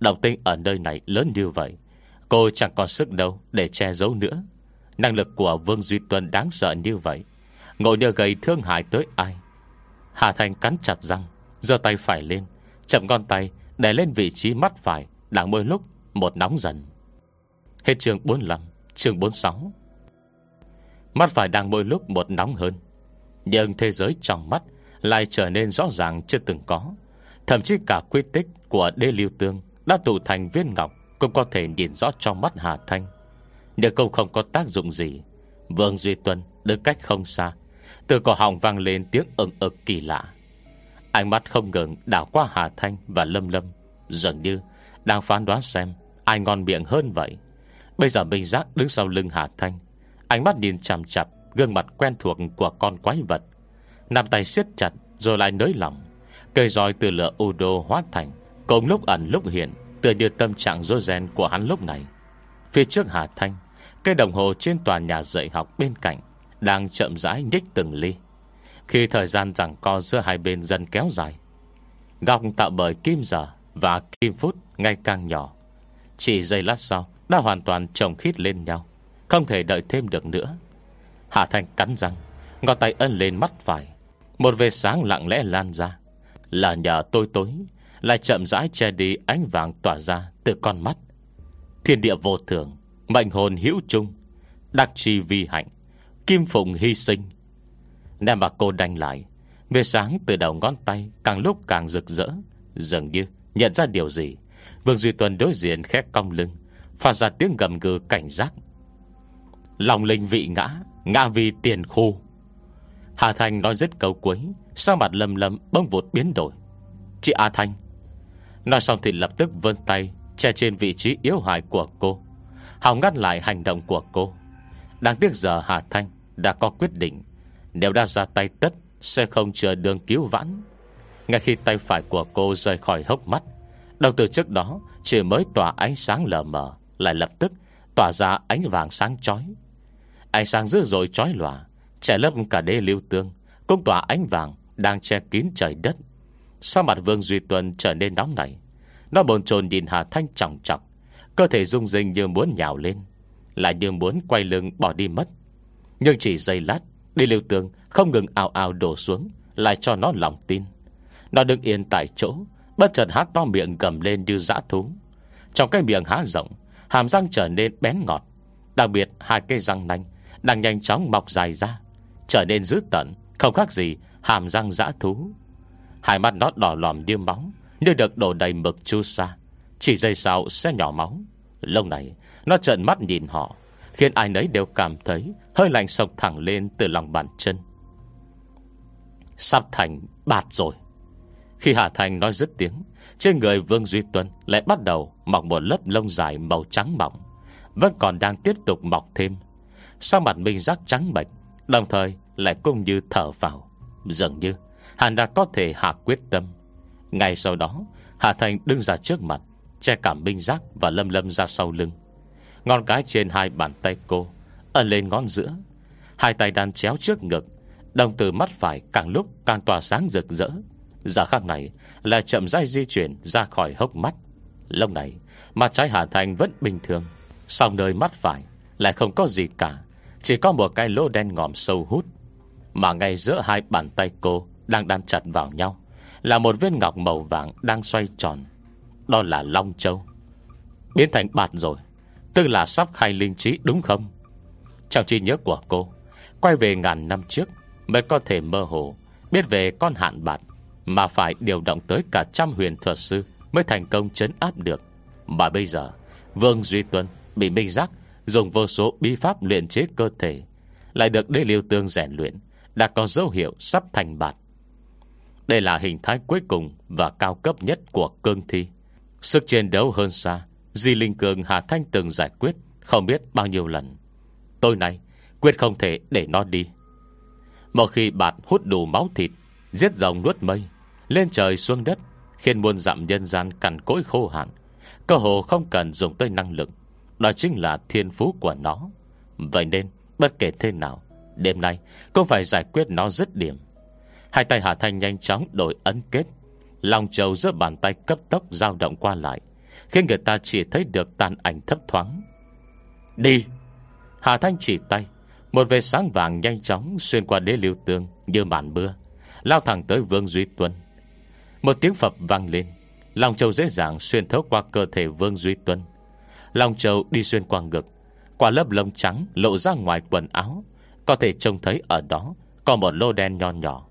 Động tinh ở nơi này lớn như vậy, Cô chẳng còn sức đâu để che giấu nữa. Năng lực của Vương Duy Tuân đáng sợ như vậy Ngộ nhờ gây thương hại tới ai? Hà Thành cắn chặt răng, giơ tay phải lên, Chậm con tay để lên vị trí mắt phải, Đang mỗi lúc một nóng dần. Hết chương 45 Chương 46 Mắt phải đang mỗi lúc một nóng hơn, Nhưng thế giới trong mắt Lại trở nên rõ ràng chưa từng có. Thậm chí cả quy tích của đê lưu tương Đã tụ thành viên ngọc Cũng có thể nhìn rõ trong mắt Hà Thanh. Nếu câu không có tác dụng gì, Vương Duy Tuân đứng cách không xa từ cổ họng vang lên tiếng ưng ực kỳ lạ. Ánh mắt không ngừng đảo qua Hà Thanh và Lâm Lâm. Dường như đang phán đoán xem Ai ngon miệng hơn vậy. Bây giờ Minh Giác đứng sau lưng Hà Thanh. Ánh mắt nhìn chằm chặp Gương mặt quen thuộc của con quái vật. Nằm tay siết chặt rồi lại nới lỏng. Cây roi từ lửa u đô hóa thành Cùng lúc ẩn lúc hiện, Tựa như tâm trạng rối ren của hắn lúc này. Phía trước Hà Thanh, Cây đồng hồ trên tòa nhà dạy học bên cạnh đang chậm rãi nhích từng ly, Khi thời gian rằng co giữa hai bên dần kéo dài. Góc tạo bởi kim giờ Và kim phút ngày càng nhỏ. Chỉ giây lát sau, Đã hoàn toàn chồng khít lên nhau, Không thể đợi thêm được nữa. Hà Thanh cắn răng Ngọt tay ân lên mắt phải. Một vệt sáng lặng lẽ lan ra. Là nhờ tôi tối, Lại chậm rãi che đi ánh vàng tỏa ra Từ con mắt. Thiên địa vô thường, Mệnh hồn hữu chung, Đặc trì vi hạnh. Kim phụng hy sinh. Nè mà cô đành lại, Về sáng từ đầu ngón tay Càng lúc càng rực rỡ, Dường như nhận ra điều gì. Vương Duy Tuần đối diện khét cong lưng, Phát ra tiếng gầm gừ cảnh giác. Lòng linh vị ngã Ngã vì tiền khu. Hà Thanh nói dứt câu cuối Sao mặt lầm lầm bông vụt biến đổi. Chị A Thanh Nói xong thì lập tức vươn tay Che trên vị trí yếu hại của cô. Hòng ngắt lại hành động của cô. Đáng tiếc giờ Hà Thanh Đã có quyết định. Nếu đã ra tay tất, Sẽ không chờ đường cứu vãn. Ngay khi tay phải của cô rời khỏi hốc mắt, Đồng từ trước đó Chỉ mới tỏa ánh sáng lờ mờ, Lại lập tức tỏa ra ánh vàng sáng chói. Ánh sáng dữ dội chói lòa Trẻ lấp cả đê lưu tương, Cũng tỏa ánh vàng Đang che kín trời đất. Sao mặt Vương Duy Tuân trở nên nóng nảy, Nó bồn chồn nhìn Hà Thanh trọng trọng, Cơ thể rung rinh như muốn nhào lên. Lại như muốn quay lưng bỏ đi mất. Nhưng chỉ giây lát, Đi lưu tường không ngừng ào ào đổ xuống, Lại cho nó lòng tin. Nó đứng yên tại chỗ, Bất chợt hát to miệng gầm lên như dã thú. Trong cái miệng há rộng, Hàm răng trở nên bén ngọt. Đặc biệt, hai cây răng nanh Đang nhanh chóng mọc dài ra, Trở nên dữ tận Không khác gì hàm răng dã thú. Hai mắt nó đỏ lòm như máu, Như được đổ đầy mực chu sa. Chỉ dây sau sẽ nhỏ máu. Lâu này nó trợn mắt nhìn họ, Khiến ai nấy đều cảm thấy Hơi lạnh sộc thẳng lên từ lòng bàn chân. Sắp thành bạt rồi. Khi Hà Thành nói dứt tiếng, Trên người Vương Duy Tuấn Lại bắt đầu mọc một lớp lông dài màu trắng mỏng, Vẫn còn đang tiếp tục mọc thêm. Sau mặt mình rắc trắng bệch, Đồng thời lại cũng như thở vào. Dường như, Hắn đã có thể hạ quyết tâm. Ngay sau đó, Hà Thành đứng ra trước mặt, Che cảm minh giác và lâm lâm ra sau lưng. Ngón cái trên hai bàn tay cô Ấn lên ngón giữa. Hai tay đan chéo trước ngực, Đồng từ mắt phải càng lúc càng tỏa sáng rực rỡ. Giả khắc này, Là chậm rãi di chuyển ra khỏi hốc mắt. Lúc này, Mặt trái Hà Thành vẫn bình thường, Sau nơi mắt phải Lại không có gì cả, Chỉ có một cái lỗ đen ngòm sâu hút. Mà ngay giữa hai bàn tay cô Đang đan chặt vào nhau, Là một viên ngọc màu vàng đang xoay tròn, Đó là Long Châu. Biến thành bạt rồi. Tức là sắp khai linh trí đúng không? Trong trí nhớ của cô, Quay về ngàn năm trước Mới có thể mơ hồ Biết về con hạn bạt Mà phải điều động tới cả trăm huyền thuật sư Mới thành công chấn áp được. Mà bây giờ, Vương Duy Tuân bị Minh Giác Dùng vô số bí pháp luyện chế cơ thể, Lại được đế liêu tương rèn luyện, Đã có dấu hiệu sắp thành bạt Đây là hình thái cuối cùng Và cao cấp nhất của cương thi, Sức chiến đấu hơn xa Di Linh Cường, Hà Thanh từng giải quyết Không biết bao nhiêu lần. Tôi này quyết không thể để nó đi. Một khi bạt hút đủ máu thịt, Giết rồng nuốt mây, Lên trời xuống đất, Khiến muôn dặm nhân gian cằn cối khô hạn, Cơ hồ không cần dùng tới năng lực. Đó chính là thiên phú của nó. Vậy nên, bất kể thế nào, Đêm nay cũng phải giải quyết nó dứt điểm. Hai tay Hà Thanh nhanh chóng đổi ấn kết, Lòng trầu giữa bàn tay cấp tốc dao động qua lại. Khiến người ta chỉ thấy được tàn ảnh thấp thoáng. Đi! Hà Thanh chỉ tay, Một vệt sáng vàng nhanh chóng Xuyên qua đế liêu tương như màn mưa, Lao thẳng tới Vương Duy Tuân Một tiếng Phật vang lên Lòng châu dễ dàng xuyên thấu qua cơ thể Vương Duy Tuân Lòng châu đi xuyên qua ngực, Qua lớp lông trắng lộ ra ngoài quần áo, Có thể trông thấy ở đó Có một lô đen nho nhỏ.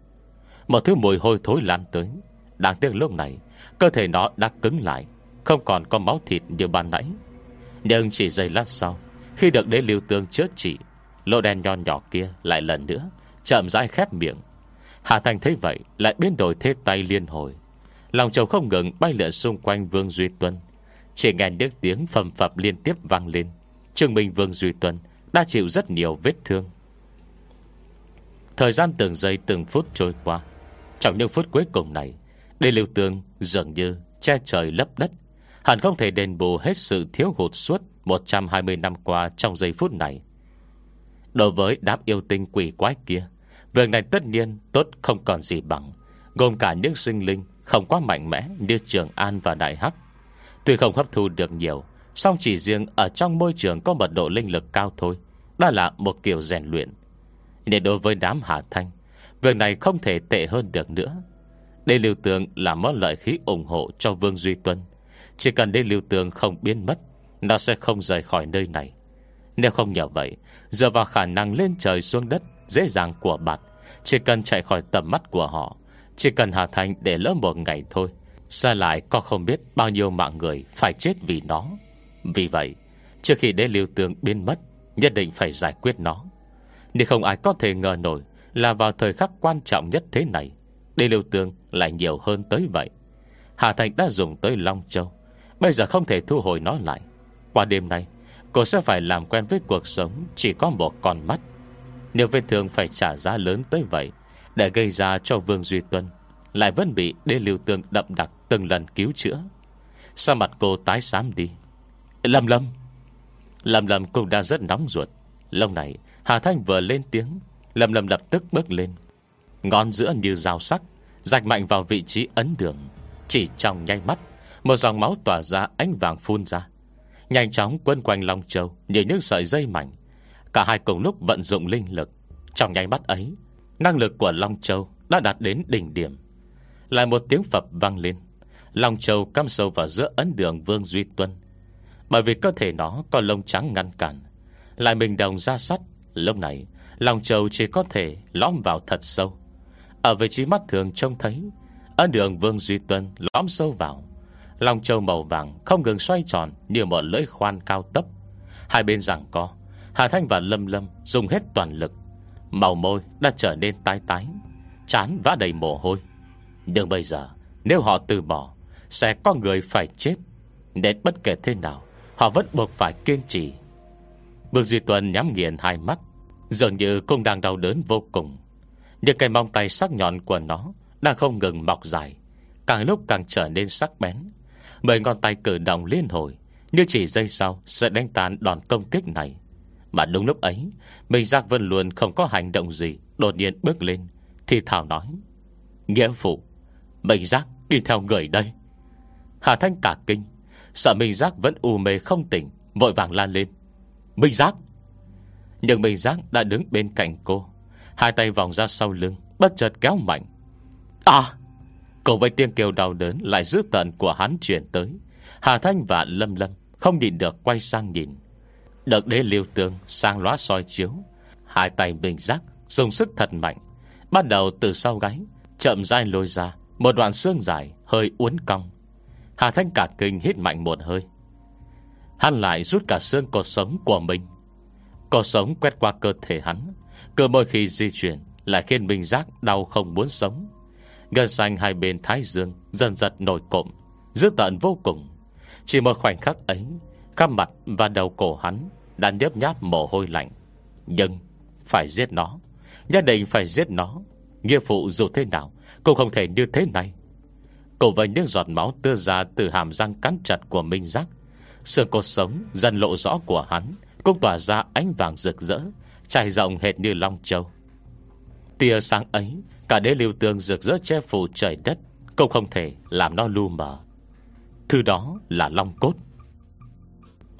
Một thứ mùi hôi thối lan tới, Đáng tiếc lúc này, Cơ thể nó đã cứng lại. Không còn có máu thịt như ban nãy. Nhưng chỉ giây lát sau, Khi được đế lưu tương chữa trị, lỗ đen nho nhỏ kia lại lần nữa Chậm rãi khép miệng. Hà Thành thấy vậy, lại biến đổi thế tay liên hồi. Lòng trầu không ngừng bay lượn xung quanh Vương Duy Tuân. Chỉ nghe những tiếng phầm phập liên tiếp vang lên. Chứng minh Vương Duy Tuân Đã chịu rất nhiều vết thương. Thời gian từng giây từng phút trôi qua. Trong những phút cuối cùng này Đê lưu tương dường như che trời lấp đất. Hẳn không thể đền bù hết sự thiếu hụt suốt 120 năm qua trong giây phút này. Đối với đám yêu tinh quỷ quái kia, Việc này tất nhiên tốt không còn gì bằng, Gồm cả những sinh linh Không quá mạnh mẽ như Trường An và Đại Hắc. Tuy không hấp thu được nhiều, song chỉ riêng ở trong môi trường Có mật độ linh lực cao thôi, Đã là một kiểu rèn luyện. Nên đối với đám Hà Thanh, Việc này không thể tệ hơn được nữa. Đây lưu tường là món lợi khí ủng hộ cho Vương Duy Tuân chỉ cần để lưu tường không biến mất, Nó sẽ không rời khỏi nơi này. Nếu không nhờ vậy, Dựa vào khả năng lên trời xuống đất Dễ dàng của bạn, Chỉ cần chạy khỏi tầm mắt của họ, Chỉ cần Hà Thành để lỡ một ngày thôi, xa lại có không biết bao nhiêu mạng người Phải chết vì nó. Vì vậy, Trước khi đế lưu tường biến mất, Nhất định phải giải quyết nó. Nếu không ai có thể ngờ nổi Là vào thời khắc quan trọng nhất thế này, Đế lưu tường lại nhiều hơn tới vậy. Hà Thành đã dùng tới Long Châu. Bây giờ không thể thu hồi nó lại. Qua đêm nay, Cô sẽ phải làm quen với cuộc sống Chỉ có một con mắt. Nếu vết thương phải trả giá lớn tới vậy, Để gây ra cho Vương Duy Tuân Lại vẫn bị đê lưu tương đậm đặc Từng lần cứu chữa. Sao mặt cô tái xám đi? Lâm lâm! Lâm lâm cũng đang rất nóng ruột. Lâu này, Hà Thanh vừa lên tiếng. Lâm lâm lập tức bước lên. Ngón giữa như dao sắc, Rạch mạnh vào vị trí ấn đường, Chỉ trong nháy mắt một dòng máu tỏa ra, ánh vàng phun ra. Nhanh chóng quân quanh Long Châu Như những sợi dây mảnh. Cả hai cùng lúc vận dụng linh lực. Trong nháy mắt ấy, Năng lực của Long Châu đã đạt đến đỉnh điểm. Lại một tiếng phập vang lên. Long Châu cắm sâu vào giữa ấn đường Vương Duy Tuân. Bởi vì cơ thể nó có lông trắng ngăn cản. Lại mình đồng ra sắt. Lúc này, Long Châu chỉ có thể lõm vào thật sâu. Ở vị trí mắt thường trông thấy, Ấn đường Vương Duy Tuân lõm sâu vào. Long Châu màu vàng không ngừng xoay tròn Như một lưỡi khoan cao tấp Hai bên rằng co, Hà Thanh và Lâm Lâm dùng hết toàn lực. Màu môi đã trở nên tái tái, Chán vã đầy mồ hôi. Nhưng bây giờ, Nếu họ từ bỏ, Sẽ có người phải chết. Đến bất kể thế nào, Họ vẫn buộc phải kiên trì. Bước Duy Tuân nhắm nghiền hai mắt, Dường như cũng đang đau đớn vô cùng. Những cây mong tay sắc nhọn của nó Đang không ngừng mọc dài, Càng lúc càng trở nên sắc bén. Mười ngón tay cử động liên hồi, Như chỉ giây sau sẽ đánh tan đòn công kích này. Mà đúng lúc ấy Mình Giác Vân luôn không có hành động gì, Đột nhiên bước lên, Thì Thảo nói, Nghĩa phụ Mình Giác đi theo người đây. Hà Thanh cả kinh, Sợ Minh Giác vẫn u mê không tỉnh, Vội vàng lan lên, Minh Giác! Nhưng Minh Giác đã đứng bên cạnh cô, Hai tay vòng ra sau lưng, Bất chợt kéo mạnh. À! Cùng với tiếng kêu đau đớn Lại dữ tận của hắn chuyển tới. Hà Thanh và Lâm Lâm Không nhìn được quay sang nhìn. Đợt đế liêu tương sang lóa soi chiếu, Hai tay bình giác, Dùng sức thật mạnh. Bắt đầu từ sau gáy, Chậm dai lôi ra Một đoạn xương dài hơi uốn cong. Hà Thanh cả kinh hít mạnh một hơi. Hắn lại rút cả xương cột sống của mình. Cột sống quét qua cơ thể hắn, Cơ mỗi khi di chuyển Lại khiến bình Giác đau không muốn sống. Gần xanh hai bên thái dương, Dần dần nổi cộm Dữ tận vô cùng. Chỉ một khoảnh khắc ấy, Khắp mặt và đầu cổ hắn Đã nhớp nháp mồ hôi lạnh. Nhưng phải giết nó, Nhất định phải giết nó. Nghĩa phụ dù thế nào Cũng không thể như thế này. Cổ với những giọt máu tưa ra Từ hàm răng cắn chặt của Minh Giác. Sương cột sống dần lộ rõ của hắn Cũng tỏa ra ánh vàng rực rỡ, Trải rộng hệt như Long Châu. Tia sáng ấy Cả đế lưu tương rực rỡ che phủ trời đất Cũng không thể làm nó lu mờ. Thứ đó là Long Cốt.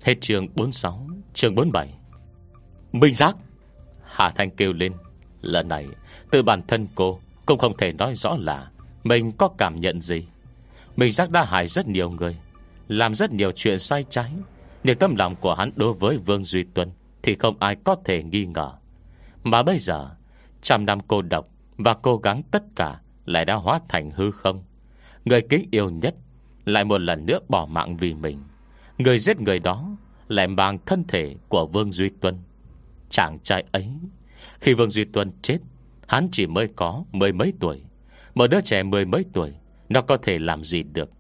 Hết trường 46 Trường 47 Minh Giác! Hà Thanh kêu lên. Lần này, từ bản thân cô, Cũng không thể nói rõ là Mình có cảm nhận gì. Minh Giác đã hại rất nhiều người, Làm rất nhiều chuyện sai trái, Nhưng tâm lòng của hắn đối với Vương Duy Tuân Thì không ai có thể nghi ngờ. Mà bây giờ, Trăm năm cô độc và cố gắng tất cả Lại đã hóa thành hư không. Người kính yêu nhất Lại một lần nữa bỏ mạng vì mình. Người giết người đó Lại mang thân thể của Vương Duy Tuân. Chàng trai ấy, Khi Vương Duy Tuân chết, Hắn chỉ mới có mười mấy tuổi. Một đứa trẻ mười mấy tuổi, Nó có thể làm gì được?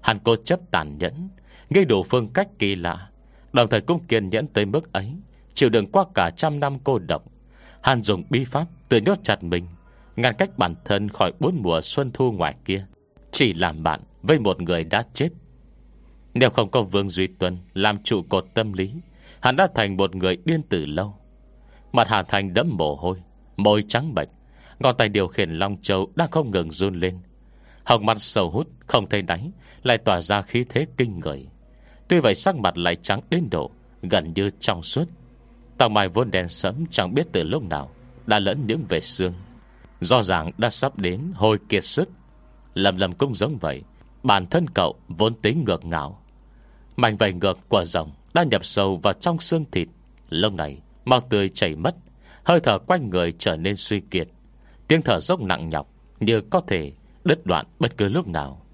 Hắn cố chấp tàn nhẫn Gây đủ phương cách kỳ lạ, Đồng thời cũng kiên nhẫn tới mức ấy, Chịu đựng qua cả trăm năm cô độc. Hắn dùng bi pháp tự nhốt chặt mình. Ngăn cách bản thân khỏi bốn mùa xuân thu ngoài kia. Chỉ làm bạn với một người đã chết. Nếu không có Vương Duy Tuân Làm trụ cột tâm lý, Hắn đã thành một người điên tử lâu. Mặt Hà Thành đẫm mồ hôi, Môi trắng bệch Ngọn tay điều khiển Long Châu đang không ngừng run lên. Hồng mặt sầu hút, Không thấy đáy, Lại tỏa ra khí thế kinh người. Tuy vậy sắc mặt lại trắng đến độ, Gần như trong suốt. Tàu mài vốn đen sẫm chẳng biết từ lúc nào Đã lẫn những vệt xương. Do ràng đã sắp đến hồi kiệt sức. Lầm lầm cũng giống vậy. Bản thân cậu vốn tính ngược ngạo. Mạnh vầy ngược của rồng Đã nhập sâu vào trong xương thịt. Lâu này Mau tươi chảy mất. Hơi thở quanh người trở nên suy kiệt. Tiếng thở dốc nặng nhọc Như có thể đứt đoạn bất cứ lúc nào.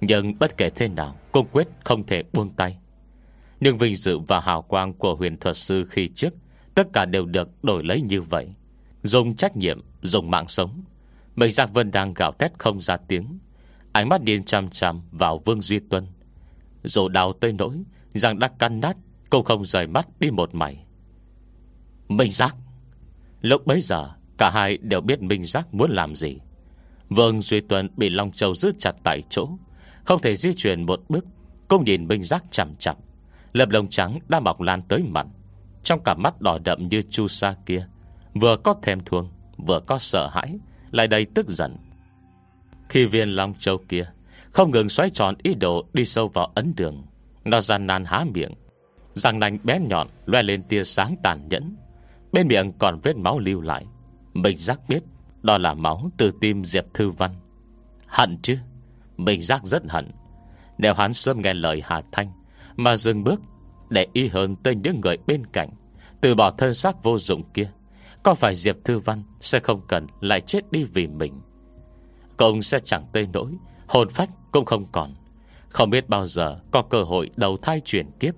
Nhưng bất kể thế nào Cũng quyết không thể buông tay. Nhưng vinh dự và hào quang của huyền thuật sư khi trước, Tất cả đều được đổi lấy như vậy. Dùng trách nhiệm, Dùng mạng sống. Mệnh Giác Vân đang gạo tét không ra tiếng. Ánh mắt điên chăm chăm vào Vương Duy Tuân. Dù đào tới nỗi Rằng đã căn nát Cũng không rời mắt đi một mảy Minh Giác! Lúc bấy giờ, Cả hai đều biết Minh Giác muốn làm gì. Vương Duy Tuân bị Long Châu giữ chặt tại chỗ, Không thể di chuyển một bước. Cũng nhìn Minh Giác chằm chằm. Lập lồng trắng đã mọc lan tới mặt. Trong cả mắt đỏ đậm như chu sa kia Vừa có thèm thương, Vừa có sợ hãi Lại đầy tức giận. Khi viên Long Châu kia Không ngừng xoáy tròn ý đồ đi sâu vào ấn đường Nó gian nan há miệng Răng nành bé nhọn loe lên tia sáng tàn nhẫn. Bên miệng còn vết máu lưu lại Mình giác biết Đó là máu từ tim Diệp Thư Văn. Hận chứ? Mình giác rất hận. Nếu hắn sớm nghe lời Hà Thanh Mà dừng bước Để y hơn tới những người bên cạnh Từ bỏ thân xác vô dụng kia có phải Diệp Thư Văn Sẽ không cần lại chết đi vì mình? Công sẽ chẳng tê nỗi, Hồn phách cũng không còn. Không biết bao giờ có cơ hội đầu thai chuyển kiếp.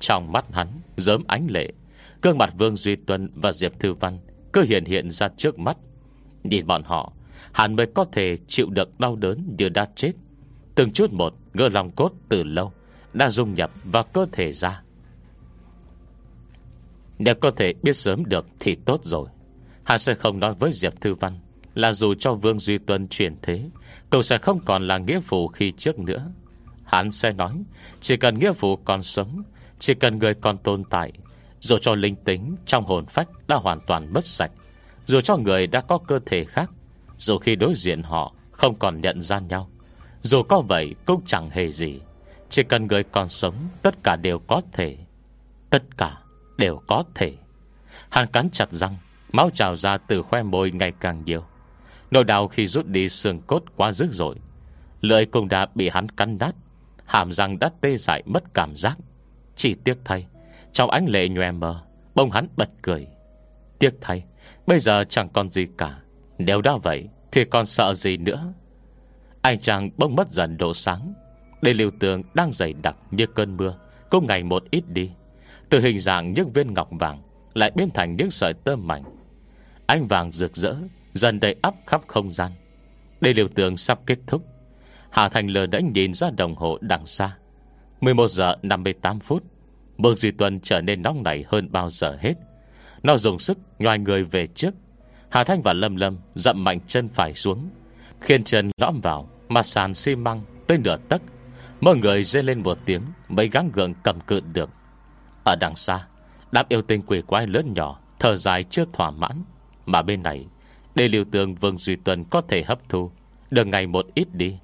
Trong mắt hắn, Dớm ánh lệ Cương mặt Vương Duy Tuân và Diệp Thư Văn Cứ hiện hiện ra trước mắt. Nhìn bọn họ, Hắn mới có thể chịu được đau đớn như đã chết. Từng chút một ngơ lòng cốt từ lâu Đã dung nhập vào cơ thể ra. Nếu có thể biết sớm được Thì tốt rồi. Hắn sẽ không nói với Diệp Thư Văn Là dù cho Vương Duy Tuân chuyển thế, Cậu sẽ không còn là nghĩa vụ khi trước nữa. Hắn sẽ nói, Chỉ cần nghĩa vụ còn sống, Chỉ cần người còn tồn tại, dù cho linh tính trong hồn phách đã hoàn toàn mất sạch, Dù cho người đã có cơ thể khác, Dù khi đối diện họ không còn nhận ra nhau, Dù có vậy cũng chẳng hề gì. Chỉ cần người còn sống, Tất cả đều có thể. Tất cả đều có thể. Hàn cắn chặt răng, Máu trào ra từ khoe môi ngày càng nhiều. Nỗi đau khi rút đi xương cốt quá dữ dội. Lưỡi cũng đã bị hắn cắn đắt Hàm răng đã tê dại mất cảm giác. Chỉ tiếc thay, trong ánh lệ nhòe mờ, Bông hắn bật cười. Tiếc thay, Bây giờ chẳng còn gì cả. Nếu đã vậy, Thì còn sợ gì nữa? Anh chàng bông mất dần độ sáng. Đây liều tường đang dày đặc như cơn mưa, Cũng ngày một ít đi. Từ hình dạng những viên ngọc vàng Lại biến thành những sợi tơ mảnh. Ánh vàng rực rỡ, Dần đầy ắp khắp không gian. Đây liều tường sắp kết thúc, Hà Thành lờ đã nhìn ra đồng hồ đằng xa. 11 giờ 58 phút, Vương Duy Tuân trở nên nóng nảy hơn bao giờ hết. Nó dùng sức nhoài người về trước. Hà Thanh và Lâm Lâm dậm mạnh chân phải xuống Khiến chân lõm vào, Mặt sàn xi măng tới nửa tấc. Mọi người dê lên một tiếng, Mấy gắng gượng cầm cự được. Ở đằng xa Đám yêu tinh quỷ quái lớn nhỏ Thở dài chưa thỏa mãn. Mà bên này Để liều tường Vương Duy Tuần có thể hấp thu Được ngày một ít đi.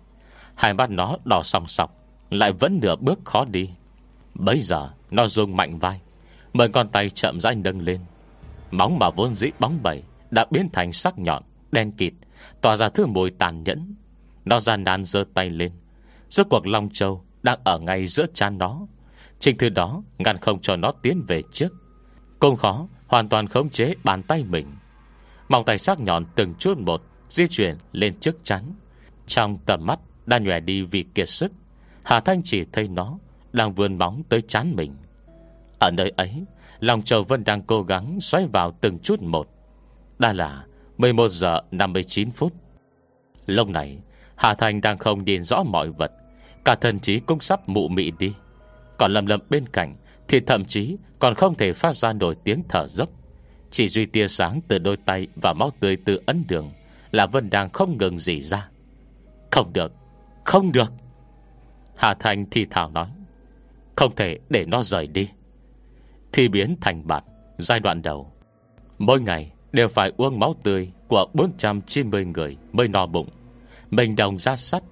Hai mắt nó đỏ song sọc Lại vẫn nửa bước khó đi. Bây giờ nó rung mạnh vai Mời con tay chậm rãi nâng lên. Móng mà vốn dĩ bóng bẩy Đã biến thành sắc nhọn, đen kịt Tỏa ra thứ mùi tàn nhẫn. Nó gian nan dơ tay lên Rốt cuộc Long Châu Đang ở ngay giữa chán nó. Trình thư đó ngăn không cho nó tiến về trước. Công khó, hoàn toàn khống chế bàn tay mình. Mong tay sắc nhọn từng chút một Di chuyển lên trước chắn. Trong tầm mắt đã nhòe đi vì kiệt sức. Hà Thanh chỉ thấy nó Đang vươn bóng tới chán mình. Ở nơi ấy Lòng Châu Vân đang cố gắng xoay vào từng chút một. Đã là 11 giờ 59 phút. Lúc này, Hà Thanh đang không nhìn rõ mọi vật. Cả thần trí cũng sắp mụ mị đi. Còn lầm lầm bên cạnh, Thì thậm chí còn không thể phát ra nổi tiếng thở dốc. Chỉ duy tia sáng từ đôi tay Và máu tươi từ ấn đường Là Vân đang không ngừng gì ra. Không được Không được. Hà Thành thì thảo nói, Không thể để nó rời đi. Thì biến thành bạt, Giai đoạn đầu. Mỗi ngày đều phải uống máu tươi Của 490 người mới no bụng. Mình đồng ra sắt,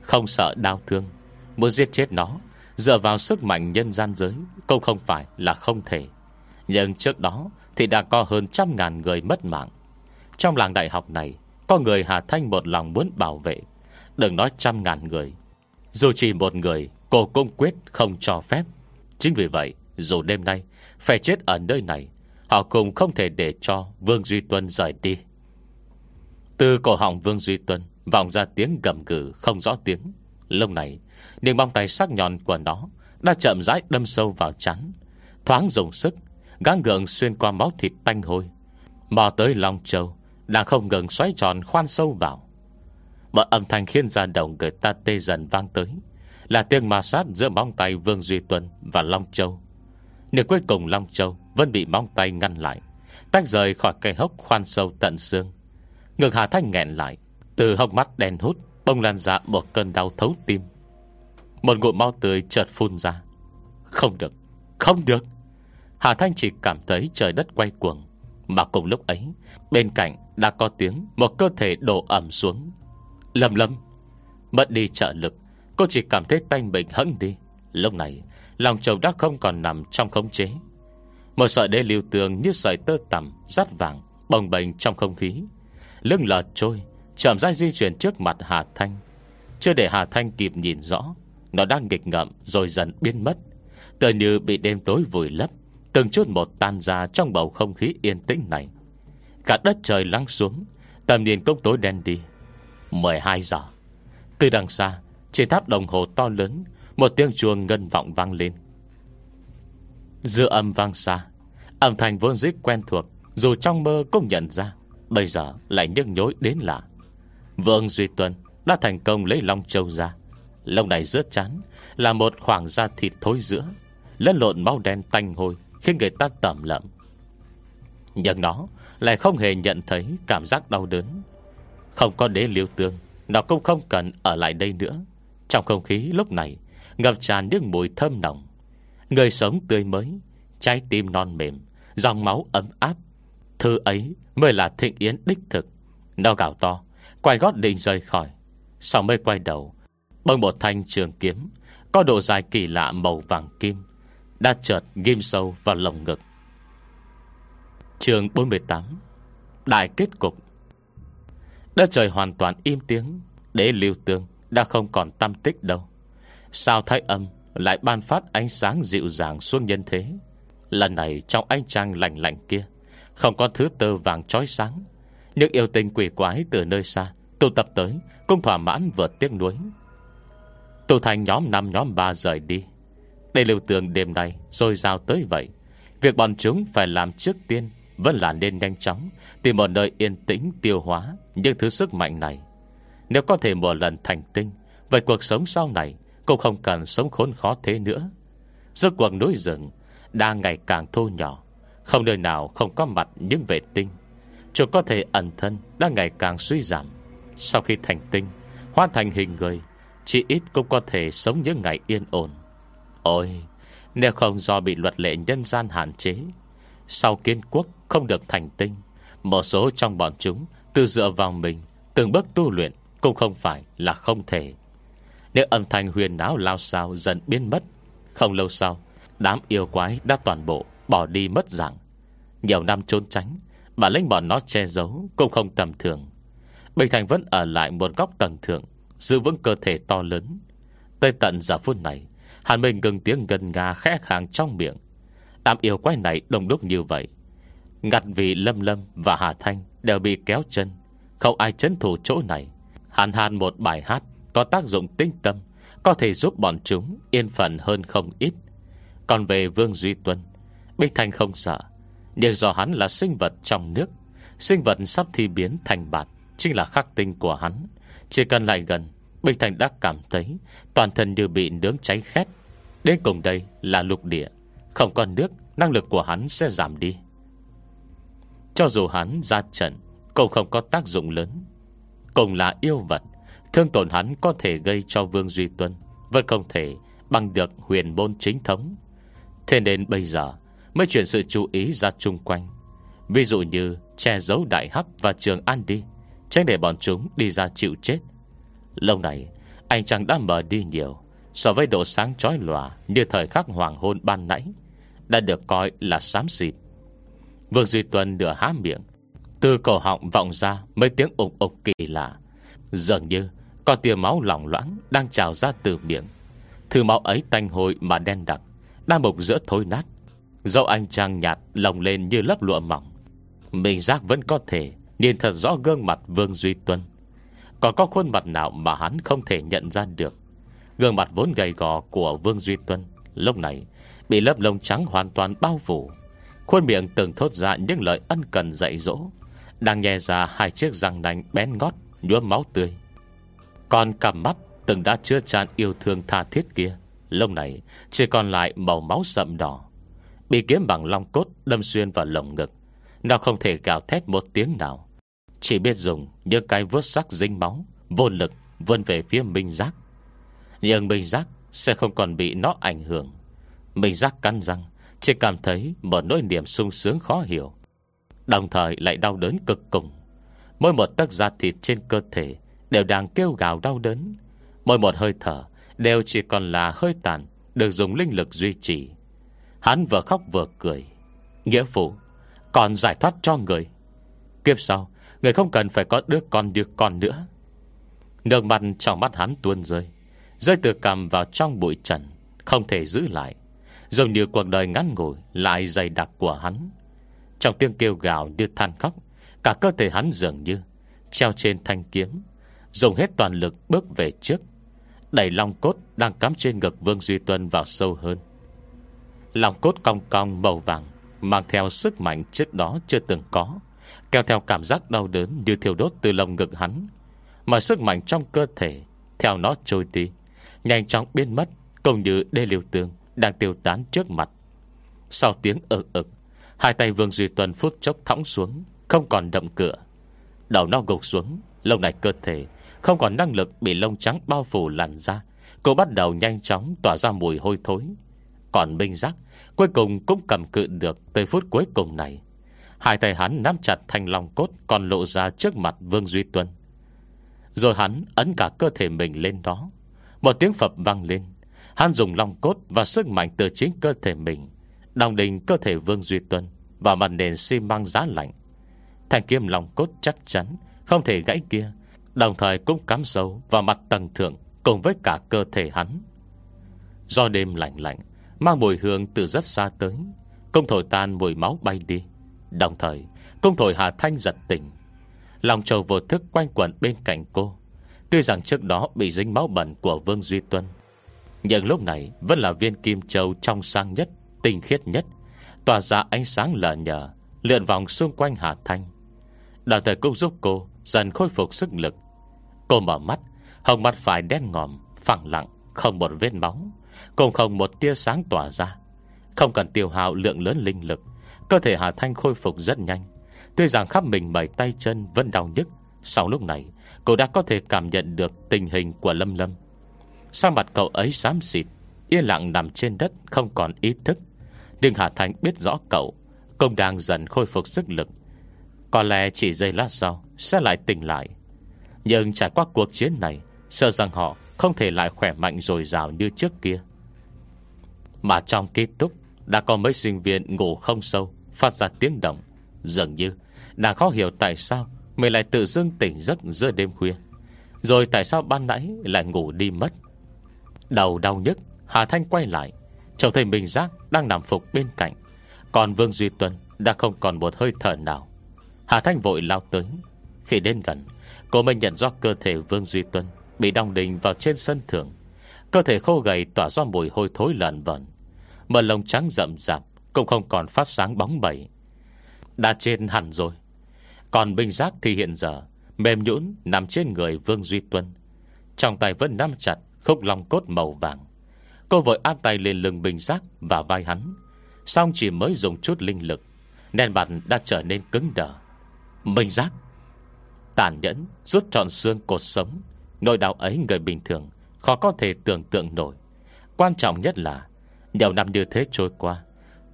Không sợ đau thương, Muốn giết chết nó Dựa vào sức mạnh nhân gian giới, Cũng không phải là không thể. Nhưng trước đó Thì đã có hơn trăm ngàn người mất mạng. Trong làng đại học này, Có người Hà Thanh một lòng muốn bảo vệ. Đừng nói trăm ngàn người. Dù chỉ một người, Cô cũng quyết không cho phép. Chính vì vậy, dù đêm nay Phải chết ở nơi này, Họ cũng không thể để cho Vương Duy Tuân rời đi. Từ cổ họng Vương Duy Tuân Vọng ra tiếng gầm gừ không rõ tiếng. Lúc này Niềng bong tay sắc nhọn của nó Đã chậm rãi đâm sâu vào chắn Thoáng dùng sức, Gắng gượng xuyên qua máu thịt tanh hôi, Mò tới Long Châu, Đang không ngừng xoáy tròn khoan sâu vào. Một âm thanh khiến ra đồng người ta tê dần vang tới, Là tiếng ma sát giữa móng tay Vương Duy Tuân và Long Châu. Nếu cuối cùng Long Châu Vẫn bị móng tay ngăn lại, Tách rời khỏi cây hốc khoan sâu tận xương. Ngực Hà Thanh nghẹn lại, Từ hốc mắt đen hút Bông lan dạ ra một cơn đau thấu tim. Một ngụm máu tươi chợt phun ra. Không được Không được. Hà Thanh chỉ cảm thấy trời đất quay cuồng, Mà cùng lúc ấy, Bên cạnh đã có tiếng Một cơ thể đổ ẩm xuống. Lâm lâm Mất đi trợ lực, Cô chỉ cảm thấy tay mình hững đi. Lúc này, Lòng chồng đã không còn nằm trong khống chế. Một sợi đê lưu tường như sợi tơ tằm, Rát vàng, Bồng bềnh trong không khí. Lưng lờ trôi Chậm rãi di chuyển trước mặt Hà Thanh. Chưa để Hà Thanh kịp nhìn rõ, Nó đang nghịch ngậm rồi dần biến mất. Tờ như bị đêm tối vùi lấp, Từng chút một tan ra trong bầu không khí yên tĩnh này. Cả đất trời lắng xuống, Tầm nhìn công tối đen đi. 12 giờ. Từ đằng xa, Trên tháp đồng hồ to lớn, Một tiếng chuông ngân vọng vang lên. Giữa âm vang xa, Âm thanh vốn dĩ quen thuộc, Dù trong mơ cũng nhận ra, Bây giờ lại nhức nhối đến lạ. Vương Duy Tuân đã thành công lấy Long Châu ra. Lông này rớt chán Là một khoảng da thịt thối giữa, Lẫn lộn máu đen tanh hôi Khiến người ta tẩm lậm Nhưng nó lại không hề nhận thấy Cảm giác đau đớn. Không có đế liêu tương, Nó cũng không cần ở lại đây nữa. Trong không khí lúc này, Ngập tràn những mùi thơm nồng. Người sống tươi mới, Trái tim non mềm, Dòng máu ấm áp. Thứ ấy mới là thịnh yến đích thực. Nó gào to Quay gót định rời khỏi. Sau mới quay đầu Bằng một thanh trường kiếm, Có độ dài kỳ lạ màu vàng kim, Đã chợt ghim sâu vào lồng ngực. Trường 48 Đại kết cục. Đất trời hoàn toàn im tiếng Để lưu tương Đã không còn tâm tích đâu. Sao thái âm Lại ban phát ánh sáng dịu dàng xuống nhân thế? Lần này trong ánh trăng lạnh lạnh kia, Không có thứ tơ vàng trói sáng những yêu tình quỷ quái từ nơi xa, Tụ tập tới, Cũng thỏa mãn vượt tiếc nuối. Tụ thành nhóm 5 nhóm 3 rời đi. Để lưu tường đêm nay, Rồi giao tới vậy. Việc bọn chúng phải làm trước tiên Vẫn là nên nhanh chóng Tìm một nơi yên tĩnh, tiêu hóa Những thứ sức mạnh này. Nếu có thể một lần thành tinh, Vậy cuộc sống sau này Cũng không cần sống khốn khó thế nữa. Rốt cuộc núi rừng Đang ngày càng thô nhỏ, Không nơi nào không có mặt những vệ tinh. Chủ có thể ẩn thân Đang ngày càng suy giảm. Sau khi thành tinh Hoàn thành hình người, Chỉ ít cũng có thể sống những ngày yên ổn. Ôi, Nếu không do bị luật lệ nhân gian hạn chế, Sau kiên quốc không được thành tinh, Một số trong bọn chúng Tự dựa vào mình, Từng bước tu luyện Cũng không phải là không thể. Nếu âm thanh huyền áo lao sao dần biến mất, Không lâu sau, Đám yêu quái đã toàn bộ Bỏ đi mất dạng. Nhiều năm trốn tránh Bản lĩnh bọn nó che giấu, Cũng không tầm thường. Bình Thành vẫn ở lại một góc tầng thượng, Giữ vững cơ thể to lớn. Tới tận giờ phút này, Hàn Minh ngừng tiếng gần ngà khẽ khàng trong miệng. Đám yêu quái này đông đúc như vậy, Ngặt vì Lâm Lâm và Hà Thanh Đều bị kéo chân. Không ai chấn thủ chỗ này. Hàn hàn một bài hát Có tác dụng tinh tâm, Có thể giúp bọn chúng yên phận hơn không ít. Còn về Vương Duy Tuân Bích Thanh không sợ. Nhưng do hắn là sinh vật trong nước. Sinh vật sắp thi biến thành bạt, Chính là khắc tinh của hắn. Chỉ cần lại gần, Bình Thành đã cảm thấy Toàn thân như bị nướng cháy khét. Đến cùng đây là lục địa. Không còn nước, Năng lực của hắn sẽ giảm đi. Cho dù hắn ra trận, Cũng không có tác dụng lớn. Cùng là yêu vật, Thương tổn hắn có thể gây cho Vương Duy Tuân, Vẫn không thể bằng được huyền môn chính thống. Thế nên bây giờ Mới chuyển sự chú ý ra chung quanh. Ví dụ như che giấu đại hắc và trường an đi, Tránh để bọn chúng đi ra chịu chết. Lâu này, Anh chàng đã mở đi nhiều, So với độ sáng chói lòa Như thời khắc hoàng hôn ban nãy, Đã được coi là xám xịt. Vương Duy Tuân nửa há miệng, Từ cổ họng vọng ra Mấy tiếng ục ục kỳ lạ. Dường như có tia máu lỏng loãng Đang trào ra từ miệng. Thứ máu ấy tanh hôi mà đen đặc Đang mục giữa thối nát Dẫu anh trang nhạt, lồng lên như lớp lụa mỏng, Mình giác vẫn có thể Nhìn thật rõ gương mặt Vương Duy Tuân. Còn có khuôn mặt nào mà hắn không thể nhận ra được? Gương mặt vốn gầy gò của Vương Duy Tuân Lúc này Bị lớp lông trắng hoàn toàn bao phủ. Khuôn miệng từng thốt ra những lời ân cần dạy dỗ, Đang nhè ra hai chiếc răng nành bén ngót, Nhuốm máu tươi. Còn cặp mắt từng đã chưa tràn yêu thương tha thiết kia lông này chỉ còn lại màu máu sậm đỏ. Bị kiếm bằng long cốt, đâm xuyên vào lồng ngực. Nó không thể gào thét một tiếng nào. Chỉ biết dùng những cái vớt sắc dính máu, Vô lực, vươn về phía Minh Giác. Nhưng Minh Giác sẽ không còn bị nó ảnh hưởng. Minh Giác cắn răng, Chỉ cảm thấy một nỗi niềm sung sướng khó hiểu. Đồng thời lại đau đớn cực cùng. Mỗi một tấc da thịt trên cơ thể Đều đang kêu gào đau đớn. Mỗi một hơi thở Đều chỉ còn là hơi tàn, Được dùng linh lực duy trì. Hắn vừa khóc vừa cười. Nghĩa phụ, Còn giải thoát cho người. Kiếp sau, Người không cần phải có đứa con đứa con nữa. Nước mặt trong mắt hắn tuôn rơi Rơi từ cầm vào trong bụi trần, Không thể giữ lại. Giống như cuộc đời ngắn ngủi Lại dày đặc của hắn. Trong tiếng kêu gào như than khóc, Cả cơ thể hắn dường như Treo trên thanh kiếm, Dùng hết toàn lực bước về trước. Đẩy long cốt đang cắm trên ngực Vương Duy Tuân vào sâu hơn. Lòng cốt cong cong màu vàng, Mang theo sức mạnh trước đó chưa từng có Kéo theo cảm giác đau đớn Như thiêu đốt từ lồng ngực hắn. Mà sức mạnh trong cơ thể, Theo nó trôi đi, Nhanh chóng biến mất, Cũng như đê liều tương Đang tiêu tán trước mặt. Sau tiếng ực ực Hai tay Vương Duy Tuân phút chốc thõng xuống, Không còn động cửa. Đầu nó gục xuống Lông này cơ thể Không còn năng lực bị lông trắng bao phủ làn ra Cô bắt đầu nhanh chóng tỏa ra mùi hôi thối còn Minh Giác, Cuối cùng cũng cầm cự được Tới phút cuối cùng này. Hai tay hắn nắm chặt thanh long cốt Còn lộ ra trước mặt Vương Duy Tuân. Rồi hắn ấn cả cơ thể mình lên đó. Một tiếng phập vang lên. Hắn dùng long cốt và sức mạnh từ chính cơ thể mình Đồng đình cơ thể Vương Duy Tuân Và mặt nền xi măng giá lạnh. Thanh kiếm long cốt chắc chắn, Không thể gãy kia, Đồng thời cũng cắm sâu vào mặt tầng thượng Cùng với cả cơ thể hắn. Do đêm lạnh lạnh Mang mùi hương từ rất xa tới. Công thổi tan mùi máu bay đi. Đồng thời Công thổi Hà Thanh giật tỉnh. Lòng trầu vô thức quanh quẩn bên cạnh cô. Tuy rằng trước đó bị dính máu bẩn Của Vương Duy Tuân Nhưng lúc này vẫn là viên kim châu Trong sang nhất, tinh khiết nhất. Tỏa ra ánh sáng lờ nhờ Lượn vòng xung quanh Hà Thanh. Đồng thời cũng giúp cô Dần khôi phục sức lực. Cô mở mắt Hồng mặt phải đen ngòm Phẳng lặng Không một vết máu. Cũng không một tia sáng tỏa ra. Không cần tiêu hao lượng lớn linh lực, Cơ thể Hà Thanh khôi phục rất nhanh. Tuy rằng khắp mình bảy tay chân vẫn đau nhức, Sau lúc này, Cô đã có thể cảm nhận được tình hình của Lâm Lâm. Sao mặt cậu ấy xám xịt, Yên lặng nằm trên đất, Không còn ý thức. Nhưng Hà thanh biết rõ cậu Công đang dần khôi phục sức lực. Có lẽ chỉ giây lát sau, Sẽ lại tỉnh lại. Nhưng trải qua cuộc chiến này, Sợ rằng họ không thể lại khỏe mạnh dồi rào như trước kia. Mà trong ký túc, Đã có mấy sinh viên ngủ không sâu, Phát ra tiếng động. Dường như, Nàng khó hiểu tại sao Mình lại tự dưng tỉnh giấc giữa đêm khuya. Rồi tại sao ban nãy lại ngủ đi mất? Đầu đau nhức, Hà Thanh quay lại, Trông thấy mình giác đang nằm phục bên cạnh. Còn Vương Duy Tuân đã không còn một hơi thở nào. Hà Thanh vội lao tới. Khi đến gần, Cô mới nhận ra cơ thể Vương Duy Tuân Bị đong đình vào trên sân thượng. Cơ thể khô gầy tỏa ra mùi hôi thối lợn vẩn Mờ lông trắng rậm rạp, Cũng không còn phát sáng bóng bẩy. Đã trên hẳn rồi. Còn binh giác thì hiện giờ, Mềm nhũn, nằm trên người Vương Duy Tuân. Trong tay vẫn nắm chặt Khúc lòng cốt màu vàng. Cô vội áp tay lên lưng binh giác Và vai hắn. Xong chỉ mới dùng chút linh lực Nền mặt đã trở nên cứng đờ. Binh giác, Tàn nhẫn, rút trọn xương cột sống. Nỗi đau ấy người bình thường, Khó có thể tưởng tượng nổi. Quan trọng nhất là nhiều năm như thế trôi qua,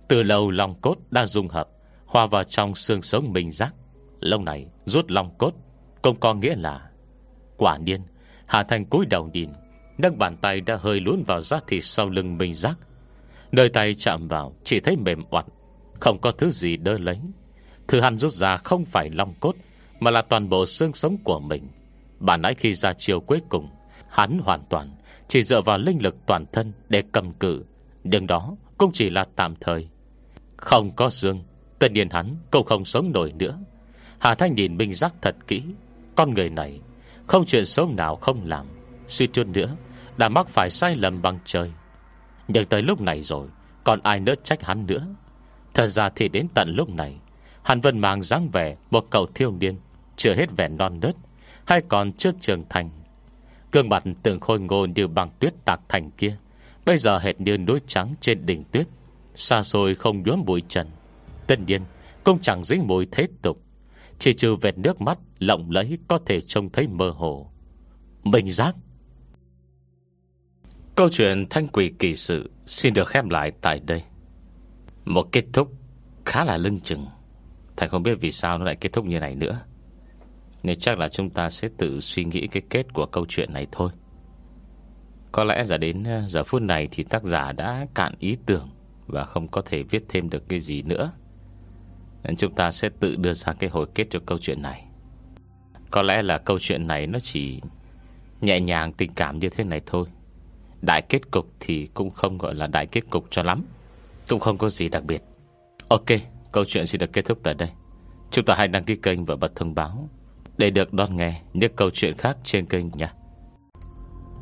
Từ lâu lòng cốt đã dung hợp, Hòa vào trong xương sống mình giác. Lâu này rút lòng cốt, Cũng có nghĩa là Quả nhiên, hà Thành cúi đầu nhìn, Nâng bàn tay đã hơi lún vào da thịt sau lưng mình giác. Nơi tay chạm vào, Chỉ thấy mềm oặt, Không có thứ gì đơ lấy. Thứ hắn rút ra không phải long cốt, Mà là toàn bộ xương sống của mình. Bản nãy khi ra chiều cuối cùng, Hắn hoàn toàn Chỉ dựa vào linh lực toàn thân để cầm cự nhưng đó cũng chỉ là tạm thời. Không có dương, Tất nhiên hắn cũng không sống nổi nữa. Hà Thanh nhìn Minh Giác thật kỹ. Con người này, Không chuyện xấu nào không làm. Suy chút nữa, Đã mắc phải sai lầm bằng trời. Nhưng tới lúc này rồi, Còn ai nỡ trách hắn nữa? Thật ra thì đến tận lúc này Hắn vẫn mang dáng vẻ Một cậu thiêu niên, Chưa hết vẻ non nớt, hay còn chưa trưởng thành. Cương mặt từng khôi ngô như bằng tuyết tạc thành kia. Bây giờ hệt như núi trắng trên đỉnh tuyết. Xa xôi không nhuốm bụi trần. Tất nhiên, Cũng chẳng dính mùi thế tục. Chỉ trừ vẹt nước mắt Lộng lấy có thể trông thấy mơ hồ. Mình giác. Câu chuyện thanh quỷ kỳ sự Xin được khép lại tại đây. Một kết thúc Khá là lưng chừng. Thành không biết vì sao nó lại kết thúc như này nữa. Nên chắc là chúng ta sẽ tự suy nghĩ cái kết của câu chuyện này thôi. Có lẽ giờ đến ờ, giờ phút này Thì tác giả đã cạn ý tưởng Và không có thể viết thêm được cái gì nữa. Nên chúng ta sẽ tự đưa ra cái hồi kết cho câu chuyện này. Có lẽ là câu chuyện này nó chỉ Nhẹ nhàng tình cảm như thế này thôi. Đại kết cục thì cũng không gọi là đại kết cục cho lắm. Cũng không có gì đặc biệt. Ok, câu chuyện sẽ được kết thúc tại đây. Chúng ta hãy đăng ký kênh và bật thông báo để được đón nghe những câu chuyện khác trên kênh nha.